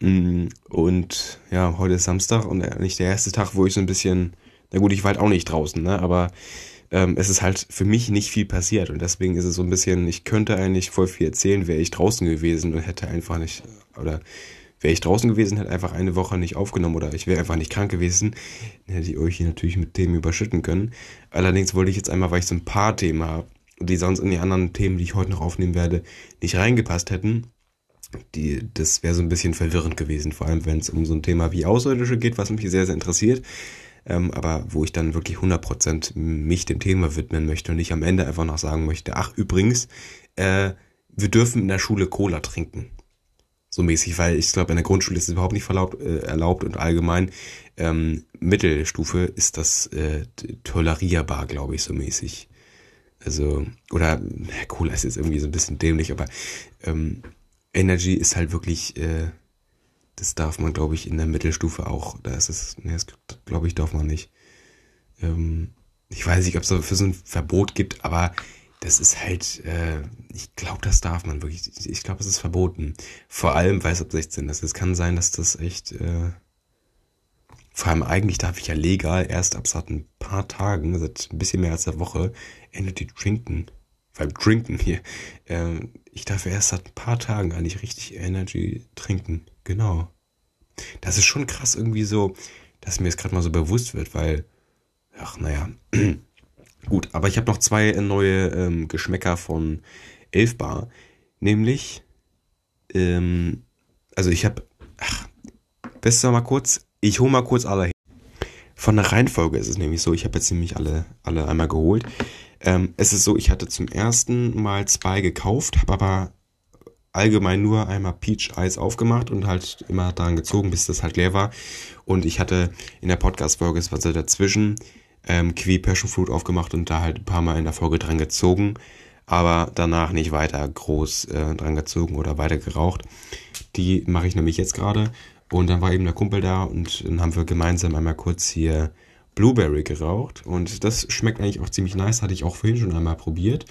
Mm, und ja, heute ist Samstag und nicht der erste Tag, wo ich so ein bisschen, na gut, ich war halt auch nicht draußen, ne? aber ähm, es ist halt für mich nicht viel passiert und deswegen ist es so ein bisschen, ich könnte eigentlich voll viel erzählen, wäre ich draußen gewesen und hätte einfach nicht, oder Wäre ich draußen gewesen, hätte einfach eine Woche nicht aufgenommen oder ich wäre einfach nicht krank gewesen, dann hätte ich euch hier natürlich mit Themen überschütten können. Allerdings wollte ich jetzt einmal, weil ich so ein paar Themen habe, die sonst in die anderen Themen, die ich heute noch aufnehmen werde, nicht reingepasst hätten. Die, das wäre so ein bisschen verwirrend gewesen, vor allem wenn es um so ein Thema wie Außerirdische geht, was mich sehr, sehr interessiert. Ähm, aber wo ich dann wirklich 100% mich dem Thema widmen möchte und nicht am Ende einfach noch sagen möchte, ach übrigens, äh, wir dürfen in der Schule Cola trinken. So mäßig, weil ich glaube, in der Grundschule ist es überhaupt nicht verlaubt, äh, erlaubt und allgemein ähm, Mittelstufe ist das äh, tolerierbar, glaube ich, so mäßig. Also, oder ja, Cola ist jetzt irgendwie so ein bisschen dämlich, aber ähm, Energy ist halt wirklich, äh, das darf man, glaube ich, in der Mittelstufe auch. Da ist es, ne, das glaube ich, darf man nicht. Ähm, ich weiß nicht, ob es dafür so ein Verbot gibt, aber das ist halt, äh, ich glaube, das darf man wirklich. Ich glaube, es ist verboten. Vor allem, weil es ab 16 ist. Es kann sein, dass das echt, äh, vor allem eigentlich darf ich ja legal erst ab seit ein paar Tagen, seit ein bisschen mehr als einer Woche, Energy trinken. Beim Trinken hier. Äh, ich darf erst seit ein paar Tagen eigentlich richtig Energy trinken. Genau. Das ist schon krass irgendwie so, dass mir es gerade mal so bewusst wird, weil, ach naja. Gut, aber ich habe noch zwei neue ähm, Geschmäcker von Elfbar. Nämlich, ähm, also ich habe, ach, besser mal kurz, ich hole mal kurz alle hin. Von der Reihenfolge ist es nämlich so, ich habe jetzt nämlich alle, alle einmal geholt. Ähm, es ist so, ich hatte zum ersten Mal zwei gekauft, habe aber allgemein nur einmal Peach Eis aufgemacht und halt immer daran gezogen, bis das halt leer war. Und ich hatte in der Podcast-Folge, es war so dazwischen, ähm, Kiwi Passion Fruit aufgemacht und da halt ein paar Mal in der Folge dran gezogen, aber danach nicht weiter groß äh, dran gezogen oder weiter geraucht. Die mache ich nämlich jetzt gerade. Und dann war eben der Kumpel da und dann haben wir gemeinsam einmal kurz hier Blueberry geraucht. Und das schmeckt eigentlich auch ziemlich nice, hatte ich auch vorhin schon einmal probiert.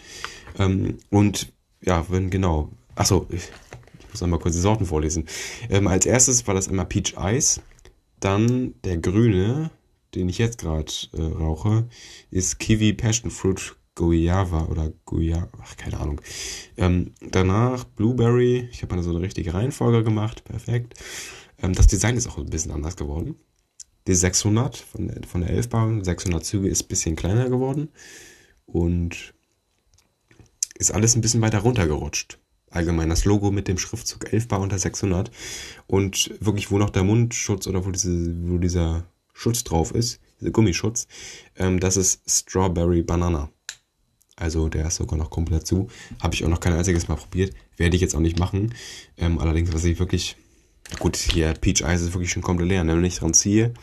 Ähm, und ja, wenn genau. Achso, ich muss einmal kurz die Sorten vorlesen. Ähm, als erstes war das einmal Peach Ice. Dann der grüne, den ich jetzt gerade äh, rauche, ist Kiwi Passion Fruit Guayava oder Guayava, ach, keine Ahnung. Ähm, danach Blueberry, ich habe mal so eine richtige Reihenfolge gemacht, perfekt. Ähm, das Design ist auch ein bisschen anders geworden. Die 600 von der, von der 11 Bar, 600 Züge ist ein bisschen kleiner geworden und ist alles ein bisschen weiter runtergerutscht. Allgemein das Logo mit dem Schriftzug 11 Bar unter 600 und wirklich wo noch der Mundschutz oder wo, diese, wo dieser Schutz drauf ist, dieser Gummischutz, ähm, das ist Strawberry Banana. Also der ist sogar noch komplett zu. Habe ich auch noch kein einziges Mal probiert. Werde ich jetzt auch nicht machen. Ähm, allerdings, was ich wirklich... Gut, hier Peach Eis ist wirklich schon komplett leer. Ne? Wenn ich dran ziehe...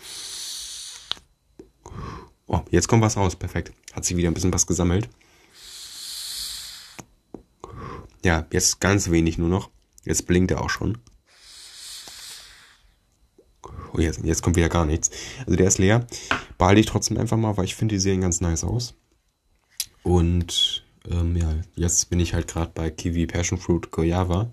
Oh, jetzt kommt was raus. Perfekt. Hat sich wieder ein bisschen was gesammelt. Ja, jetzt ganz wenig nur noch. Jetzt blinkt er auch schon. Oh, jetzt, jetzt kommt wieder gar nichts. Also der ist leer. Behalte ich trotzdem einfach mal, weil ich finde, die sehen ganz nice aus. Und ähm, ja, jetzt bin ich halt gerade bei Kiwi Passion Fruit Guayava.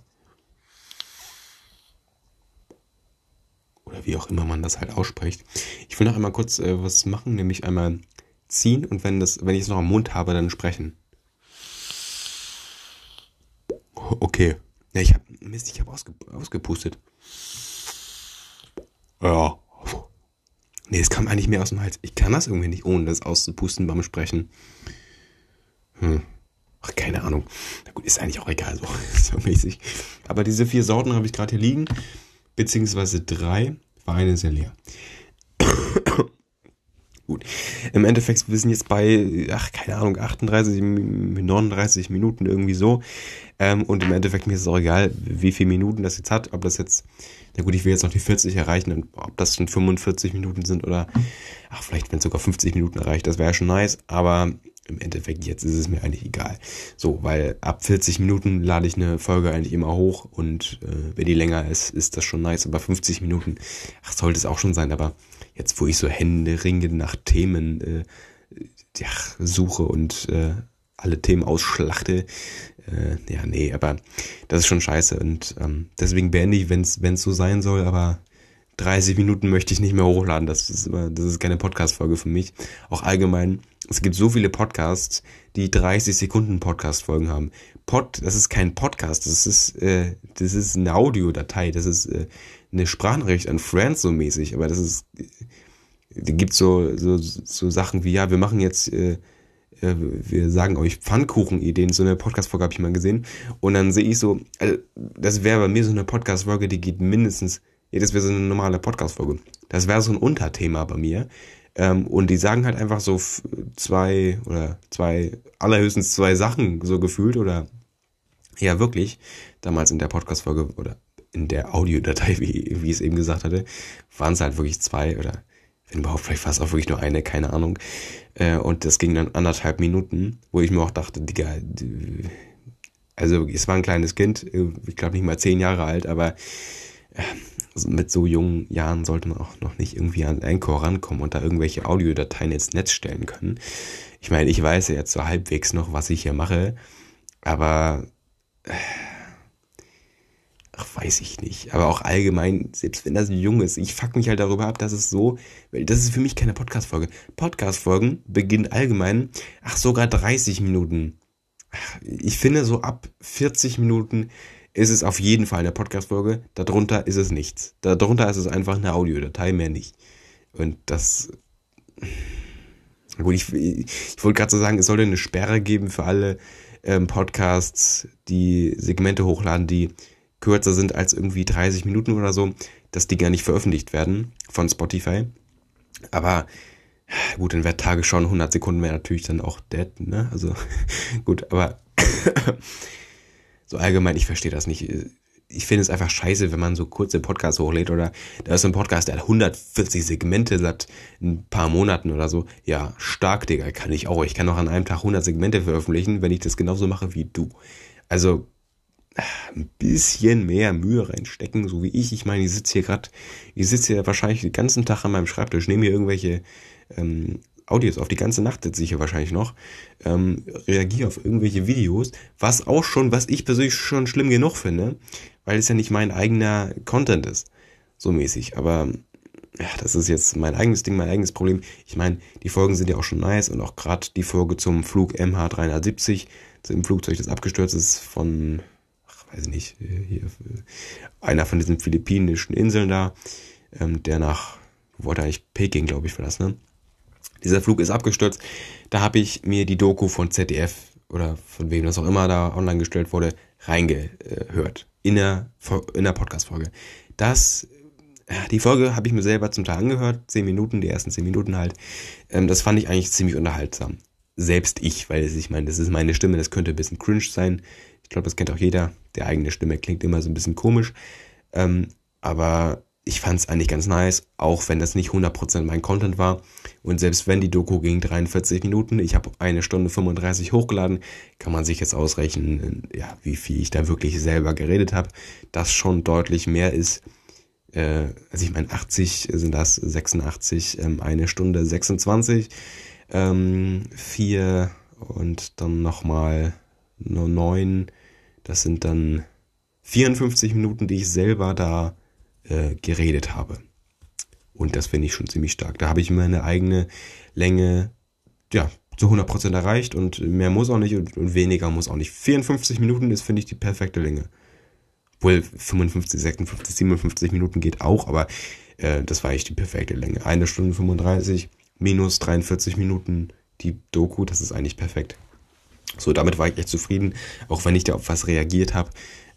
Oder wie auch immer man das halt ausspricht. Ich will noch einmal kurz äh, was machen, nämlich einmal ziehen und wenn das, wenn ich es noch am Mund habe, dann sprechen. Okay. Ja, ich habe Mist, ich habe ausge, ausgepustet. Ja. Nee, es kam eigentlich mehr aus dem Hals. Ich kann das irgendwie nicht, ohne das auszupusten beim Sprechen. Hm. Ach, keine Ahnung. Na gut, ist eigentlich auch egal, so, so mäßig. Aber diese vier Sorten habe ich gerade hier liegen. Beziehungsweise drei. War eine sehr leer. Gut. Im Endeffekt, wir sind jetzt bei, ach, keine Ahnung, 38, 39 Minuten irgendwie so. Ähm, und im Endeffekt, mir ist es auch egal, wie viele Minuten das jetzt hat. Ob das jetzt, na gut, ich will jetzt noch die 40 erreichen, ob das schon 45 Minuten sind oder, ach, vielleicht, wenn es sogar 50 Minuten erreicht, das wäre schon nice. Aber im Endeffekt jetzt ist es mir eigentlich egal. So, weil ab 40 Minuten lade ich eine Folge eigentlich immer hoch und äh, wenn die länger ist, ist das schon nice. Aber 50 Minuten, ach, sollte es auch schon sein. Aber jetzt, wo ich so Hände ringe nach Themen äh, ja, suche und äh, alle Themen ausschlachte, äh, ja, nee, aber das ist schon scheiße. Und ähm, deswegen beende ich, wenn es so sein soll, aber 30 Minuten möchte ich nicht mehr hochladen. Das ist, immer, das ist keine Podcast-Folge für mich. Auch allgemein, es gibt so viele Podcasts, die 30 Sekunden Podcast-Folgen haben. Pod, das ist kein Podcast, das ist, äh, das ist eine Audiodatei, das ist äh, eine Sprachnachricht an Friends so mäßig, aber das ist, gibt so, so, so Sachen wie, ja, wir machen jetzt, äh, äh wir sagen euch Pfannkuchen-Ideen, so eine Podcast-Folge habe ich mal gesehen. Und dann sehe ich so, also das wäre bei mir so eine Podcast-Folge, die geht mindestens, ja, das wäre so eine normale Podcast-Folge. Das wäre so ein Unterthema bei mir. Ähm, und die sagen halt einfach so zwei oder zwei, allerhöchstens zwei Sachen so gefühlt oder ja wirklich, damals in der Podcast-Folge oder in der Audiodatei, wie, wie ich es eben gesagt hatte, waren es halt wirklich zwei oder wenn überhaupt, vielleicht war es auch wirklich nur eine, keine Ahnung. Äh, und das ging dann anderthalb Minuten, wo ich mir auch dachte, Digga, also es war ein kleines Kind, ich glaube nicht mal zehn Jahre alt, aber also mit so jungen Jahren sollte man auch noch nicht irgendwie an Anchor rankommen und da irgendwelche Audiodateien ins Netz stellen können. Ich meine, ich weiß ja jetzt so halbwegs noch, was ich hier mache, aber ach, weiß ich nicht. Aber auch allgemein, selbst wenn das jung ist, ich fuck mich halt darüber ab, dass es so, weil das ist für mich keine Podcast-Folge. Podcast-Folgen beginnen allgemein, ach, sogar 30 Minuten. Ich finde, so ab 40 Minuten ist es auf jeden Fall eine Podcast-Folge. Darunter ist es nichts. Darunter ist es einfach eine Audiodatei, mehr nicht. Und das, gut, ich, ich wollte gerade so sagen, es sollte eine Sperre geben für alle ähm, Podcasts, die Segmente hochladen, die kürzer sind als irgendwie 30 Minuten oder so, dass die gar nicht veröffentlicht werden von Spotify. Aber gut, dann wäre Tagesschau 100 Sekunden wäre natürlich dann auch dead, ne? Also gut, aber so allgemein, ich verstehe das nicht. Ich finde es einfach scheiße, wenn man so kurze Podcasts hochlädt oder da ist ein Podcast, der hat 140 Segmente seit ein paar Monaten oder so. Ja, stark, Digga, kann ich auch. Ich kann auch an einem Tag 100 Segmente veröffentlichen, wenn ich das genauso mache wie du. Also ein bisschen mehr Mühe reinstecken, so wie ich. Ich meine, ich sitze hier gerade, ich sitze hier wahrscheinlich den ganzen Tag an meinem Schreibtisch, nehme hier irgendwelche ähm, Audios auf, die ganze Nacht sitze ich hier wahrscheinlich noch, ähm, reagiere auf irgendwelche Videos, was auch schon, was ich persönlich schon schlimm genug finde, weil es ja nicht mein eigener Content ist, so mäßig. Aber ja, das ist jetzt mein eigenes Ding, mein eigenes Problem. Ich meine, die Folgen sind ja auch schon nice und auch gerade die Folge zum Flug MH370, zum Flugzeug, das abgestürzt ist von weiß nicht, hier, einer von diesen philippinischen Inseln da, ähm, der nach, wollte eigentlich Peking, glaube ich, war das, ne? Dieser Flug ist abgestürzt. Da habe ich mir die Doku von ZDF oder von wem das auch immer da online gestellt wurde, reingehört. In der, in der Podcast-Folge. Das, die Folge habe ich mir selber zum Teil angehört. Zehn Minuten, die ersten zehn Minuten halt. Ähm, das fand ich eigentlich ziemlich unterhaltsam. Selbst ich, weil ich meine, das ist meine Stimme, das könnte ein bisschen cringe sein. Ich glaube, das kennt auch jeder. Der eigene Stimme klingt immer so ein bisschen komisch. Ähm, aber ich fand es eigentlich ganz nice, auch wenn das nicht 100% mein Content war. Und selbst wenn die Doku ging 43 Minuten, ich habe eine Stunde 35 hochgeladen, kann man sich jetzt ausrechnen, ja, wie viel ich da wirklich selber geredet habe. Das schon deutlich mehr ist. Äh, also ich meine, 80 sind das, 86, ähm, eine Stunde 26, ähm, 4 und dann nochmal nur 9 das sind dann 54 Minuten, die ich selber da äh, geredet habe. Und das finde ich schon ziemlich stark. Da habe ich meine eigene Länge, ja, zu 100% erreicht und mehr muss auch nicht und, und weniger muss auch nicht. 54 Minuten ist, finde ich, die perfekte Länge. Wohl 55, 56, 57 Minuten geht auch, aber äh, das war eigentlich die perfekte Länge. Eine Stunde 35 minus 43 Minuten die Doku, das ist eigentlich perfekt. So, damit war ich echt zufrieden, auch wenn ich da auf was reagiert habe.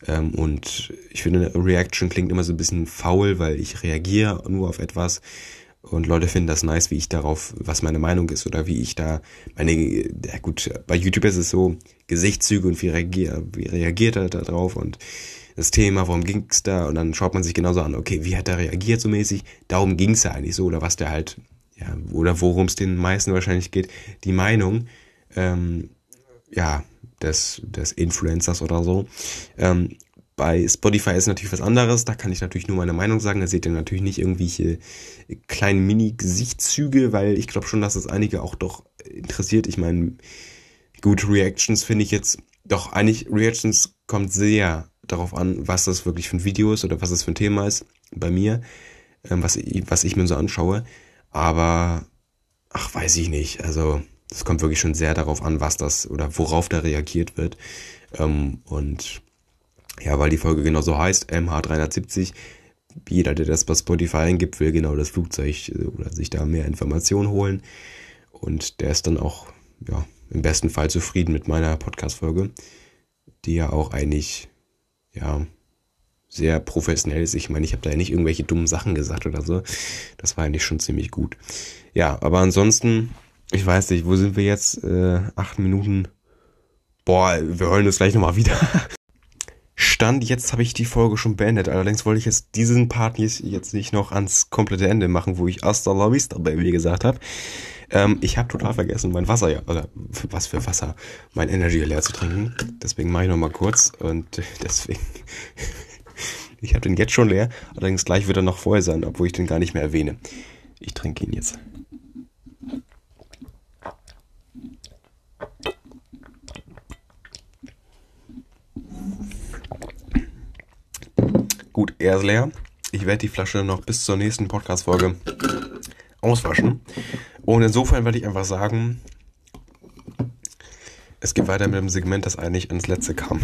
Ähm, und ich finde, Reaction klingt immer so ein bisschen faul, weil ich reagiere nur auf etwas. Und Leute finden das nice, wie ich darauf, was meine Meinung ist oder wie ich da meine, ja gut, bei YouTube ist es so, Gesichtszüge und wie, reagier, wie reagiert er da drauf und das Thema, worum ging's da? Und dann schaut man sich genauso an, okay, wie hat er reagiert so mäßig? Darum ging's ja eigentlich so, oder was der halt, ja, oder worum es den meisten wahrscheinlich geht, die Meinung. Ähm, ja, des, des Influencers oder so. Ähm, bei Spotify ist natürlich was anderes, da kann ich natürlich nur meine Meinung sagen. Da seht ihr natürlich nicht irgendwelche kleinen Mini-Gesichtszüge, weil ich glaube schon, dass es einige auch doch interessiert. Ich meine, gut, Reactions finde ich jetzt, doch eigentlich Reactions kommt sehr darauf an, was das wirklich für ein Video ist oder was das für ein Thema ist bei mir, ähm, was, ich, was ich mir so anschaue. Aber, ach, weiß ich nicht. Also, das kommt wirklich schon sehr darauf an, was das oder worauf da reagiert wird. Ähm, und ja, weil die Folge genauso heißt, MH370, jeder, der das bei Spotify eingibt, will genau das Flugzeug äh, oder sich da mehr Informationen holen. Und der ist dann auch, ja, im besten Fall zufrieden mit meiner Podcast-Folge, die ja auch eigentlich, ja, sehr professionell ist. Ich meine, ich habe da ja nicht irgendwelche dummen Sachen gesagt oder so. Das war eigentlich schon ziemlich gut. Ja, aber ansonsten, ich weiß nicht, wo sind wir jetzt? Äh, acht Minuten. Boah, wir hören das gleich nochmal wieder. Stand, jetzt habe ich die Folge schon beendet. Allerdings wollte ich jetzt diesen Part jetzt nicht noch ans komplette Ende machen, wo ich Hasta la vista, Baby gesagt habe. Ähm, ich habe total vergessen, mein Wasser, ja, oder was für Wasser, mein Energy leer zu trinken. Deswegen mache ich nochmal kurz und deswegen, ich habe den jetzt schon leer. Allerdings gleich wird er noch vorher sein, obwohl ich den gar nicht mehr erwähne. Ich trinke ihn jetzt. Gut, er ist leer. Ich werde die Flasche noch bis zur nächsten Podcast-Folge auswaschen. Und insofern werde ich einfach sagen, es geht weiter mit dem Segment, das eigentlich ans letzte kam.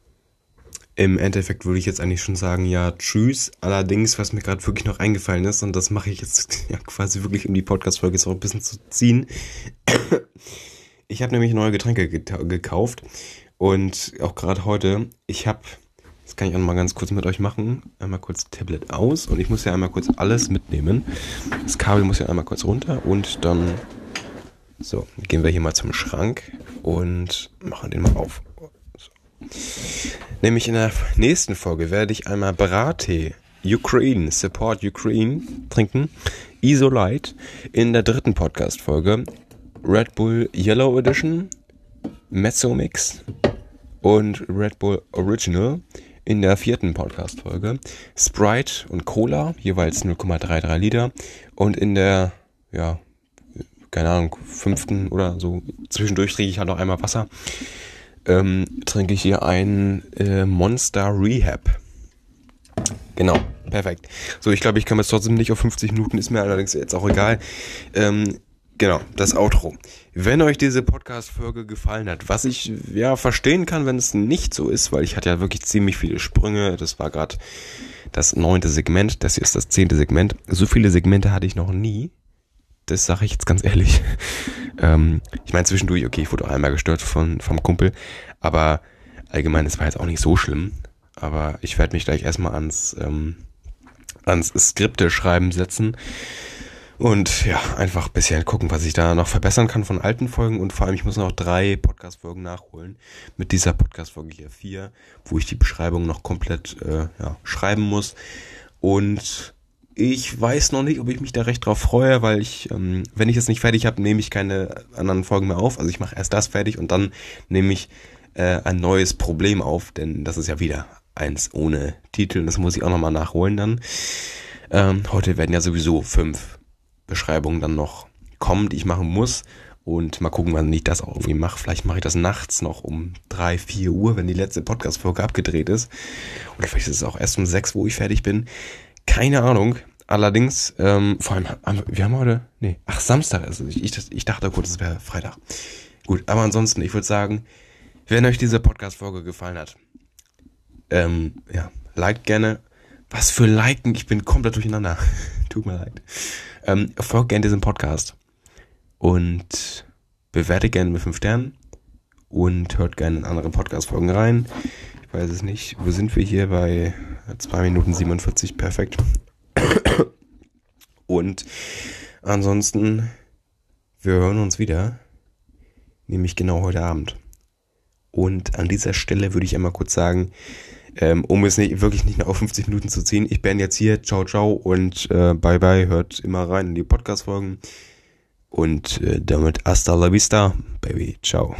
Im Endeffekt würde ich jetzt eigentlich schon sagen, ja, tschüss. Allerdings, was mir gerade wirklich noch eingefallen ist, und das mache ich jetzt ja quasi wirklich, um die Podcast-Folge jetzt auch ein bisschen zu ziehen. Ich habe nämlich neue Getränke gekauft und auch gerade heute, ich habe das kann ich auch mal ganz kurz mit euch machen. Einmal kurz Tablet aus und ich muss ja einmal kurz alles mitnehmen. Das Kabel muss ja einmal kurz runter und dann so, gehen wir hier mal zum Schrank und machen den mal auf. So. Nämlich in der nächsten Folge werde ich einmal Brattee Ukraine, Support Ukraine trinken. Isolite. In der dritten Podcast-Folge Red Bull Yellow Edition, Mezzo Mix und Red Bull Original in der vierten Podcast-Folge Sprite und Cola, jeweils 0,33 Liter. Und in der, ja, keine Ahnung, fünften oder so, zwischendurch trinke ich halt noch einmal Wasser, ähm, trinke ich hier ein äh, Monster Rehab. Genau, perfekt. So, ich glaube, ich komme jetzt trotzdem nicht auf 50 Minuten, ist mir allerdings jetzt auch egal. Ähm, Genau, das Outro. Wenn euch diese Podcast-Folge gefallen hat, was ich ja verstehen kann, wenn es nicht so ist, weil ich hatte ja wirklich ziemlich viele Sprünge. Das war gerade das neunte Segment, das hier ist das zehnte Segment. So viele Segmente hatte ich noch nie. Das sage ich jetzt ganz ehrlich. ähm, ich meine zwischendurch, okay, ich wurde auch einmal gestört von, vom Kumpel, aber allgemein, es war jetzt auch nicht so schlimm. Aber ich werde mich gleich erstmal ans, ähm, ans Skripte schreiben setzen und ja, einfach ein bisschen gucken, was ich da noch verbessern kann von alten Folgen. Und vor allem, ich muss noch drei Podcast-Folgen nachholen. Mit dieser Podcast-Folge hier vier, wo ich die Beschreibung noch komplett äh, ja, schreiben muss. Und ich weiß noch nicht, ob ich mich da recht drauf freue, weil ich, ähm, wenn ich es nicht fertig habe, nehme ich keine anderen Folgen mehr auf. Also ich mache erst das fertig und dann nehme ich äh, ein neues Problem auf, denn das ist ja wieder eins ohne Titel. Das muss ich auch nochmal nachholen dann. Ähm, heute werden ja sowieso fünf Beschreibung dann noch kommen, die ich machen muss. Und mal gucken, wann ich das auch irgendwie mache. Vielleicht mache ich das nachts noch um drei, vier Uhr, wenn die letzte Podcast-Folge abgedreht ist. Oder vielleicht ist es auch erst um sechs, wo ich fertig bin. Keine Ahnung. Allerdings, ähm, vor allem, wir haben heute, nee, ach, Samstag ist es. Ich, ich, ich dachte kurz, es wäre Freitag. Gut, aber ansonsten, ich würde sagen, wenn euch diese Podcast-Folge gefallen hat, ähm, ja, liked gerne. Was für liken? Ich bin komplett durcheinander. Tut mir leid. Ähm, folgt gerne diesem Podcast und bewerte gerne mit 5 Sternen und hört gerne in andere Podcast-Folgen rein. Ich weiß es nicht. Wo sind wir hier bei 2 Minuten 47? Perfekt. Und ansonsten, wir hören uns wieder, nämlich genau heute Abend. Und an dieser Stelle würde ich einmal kurz sagen, ähm, um es nicht, wirklich nicht auf 50 Minuten zu ziehen. Ich bin jetzt hier, ciao, ciao und äh, bye bye, hört immer rein in die Podcast-Folgen. Und äh, damit hasta la vista, baby, ciao.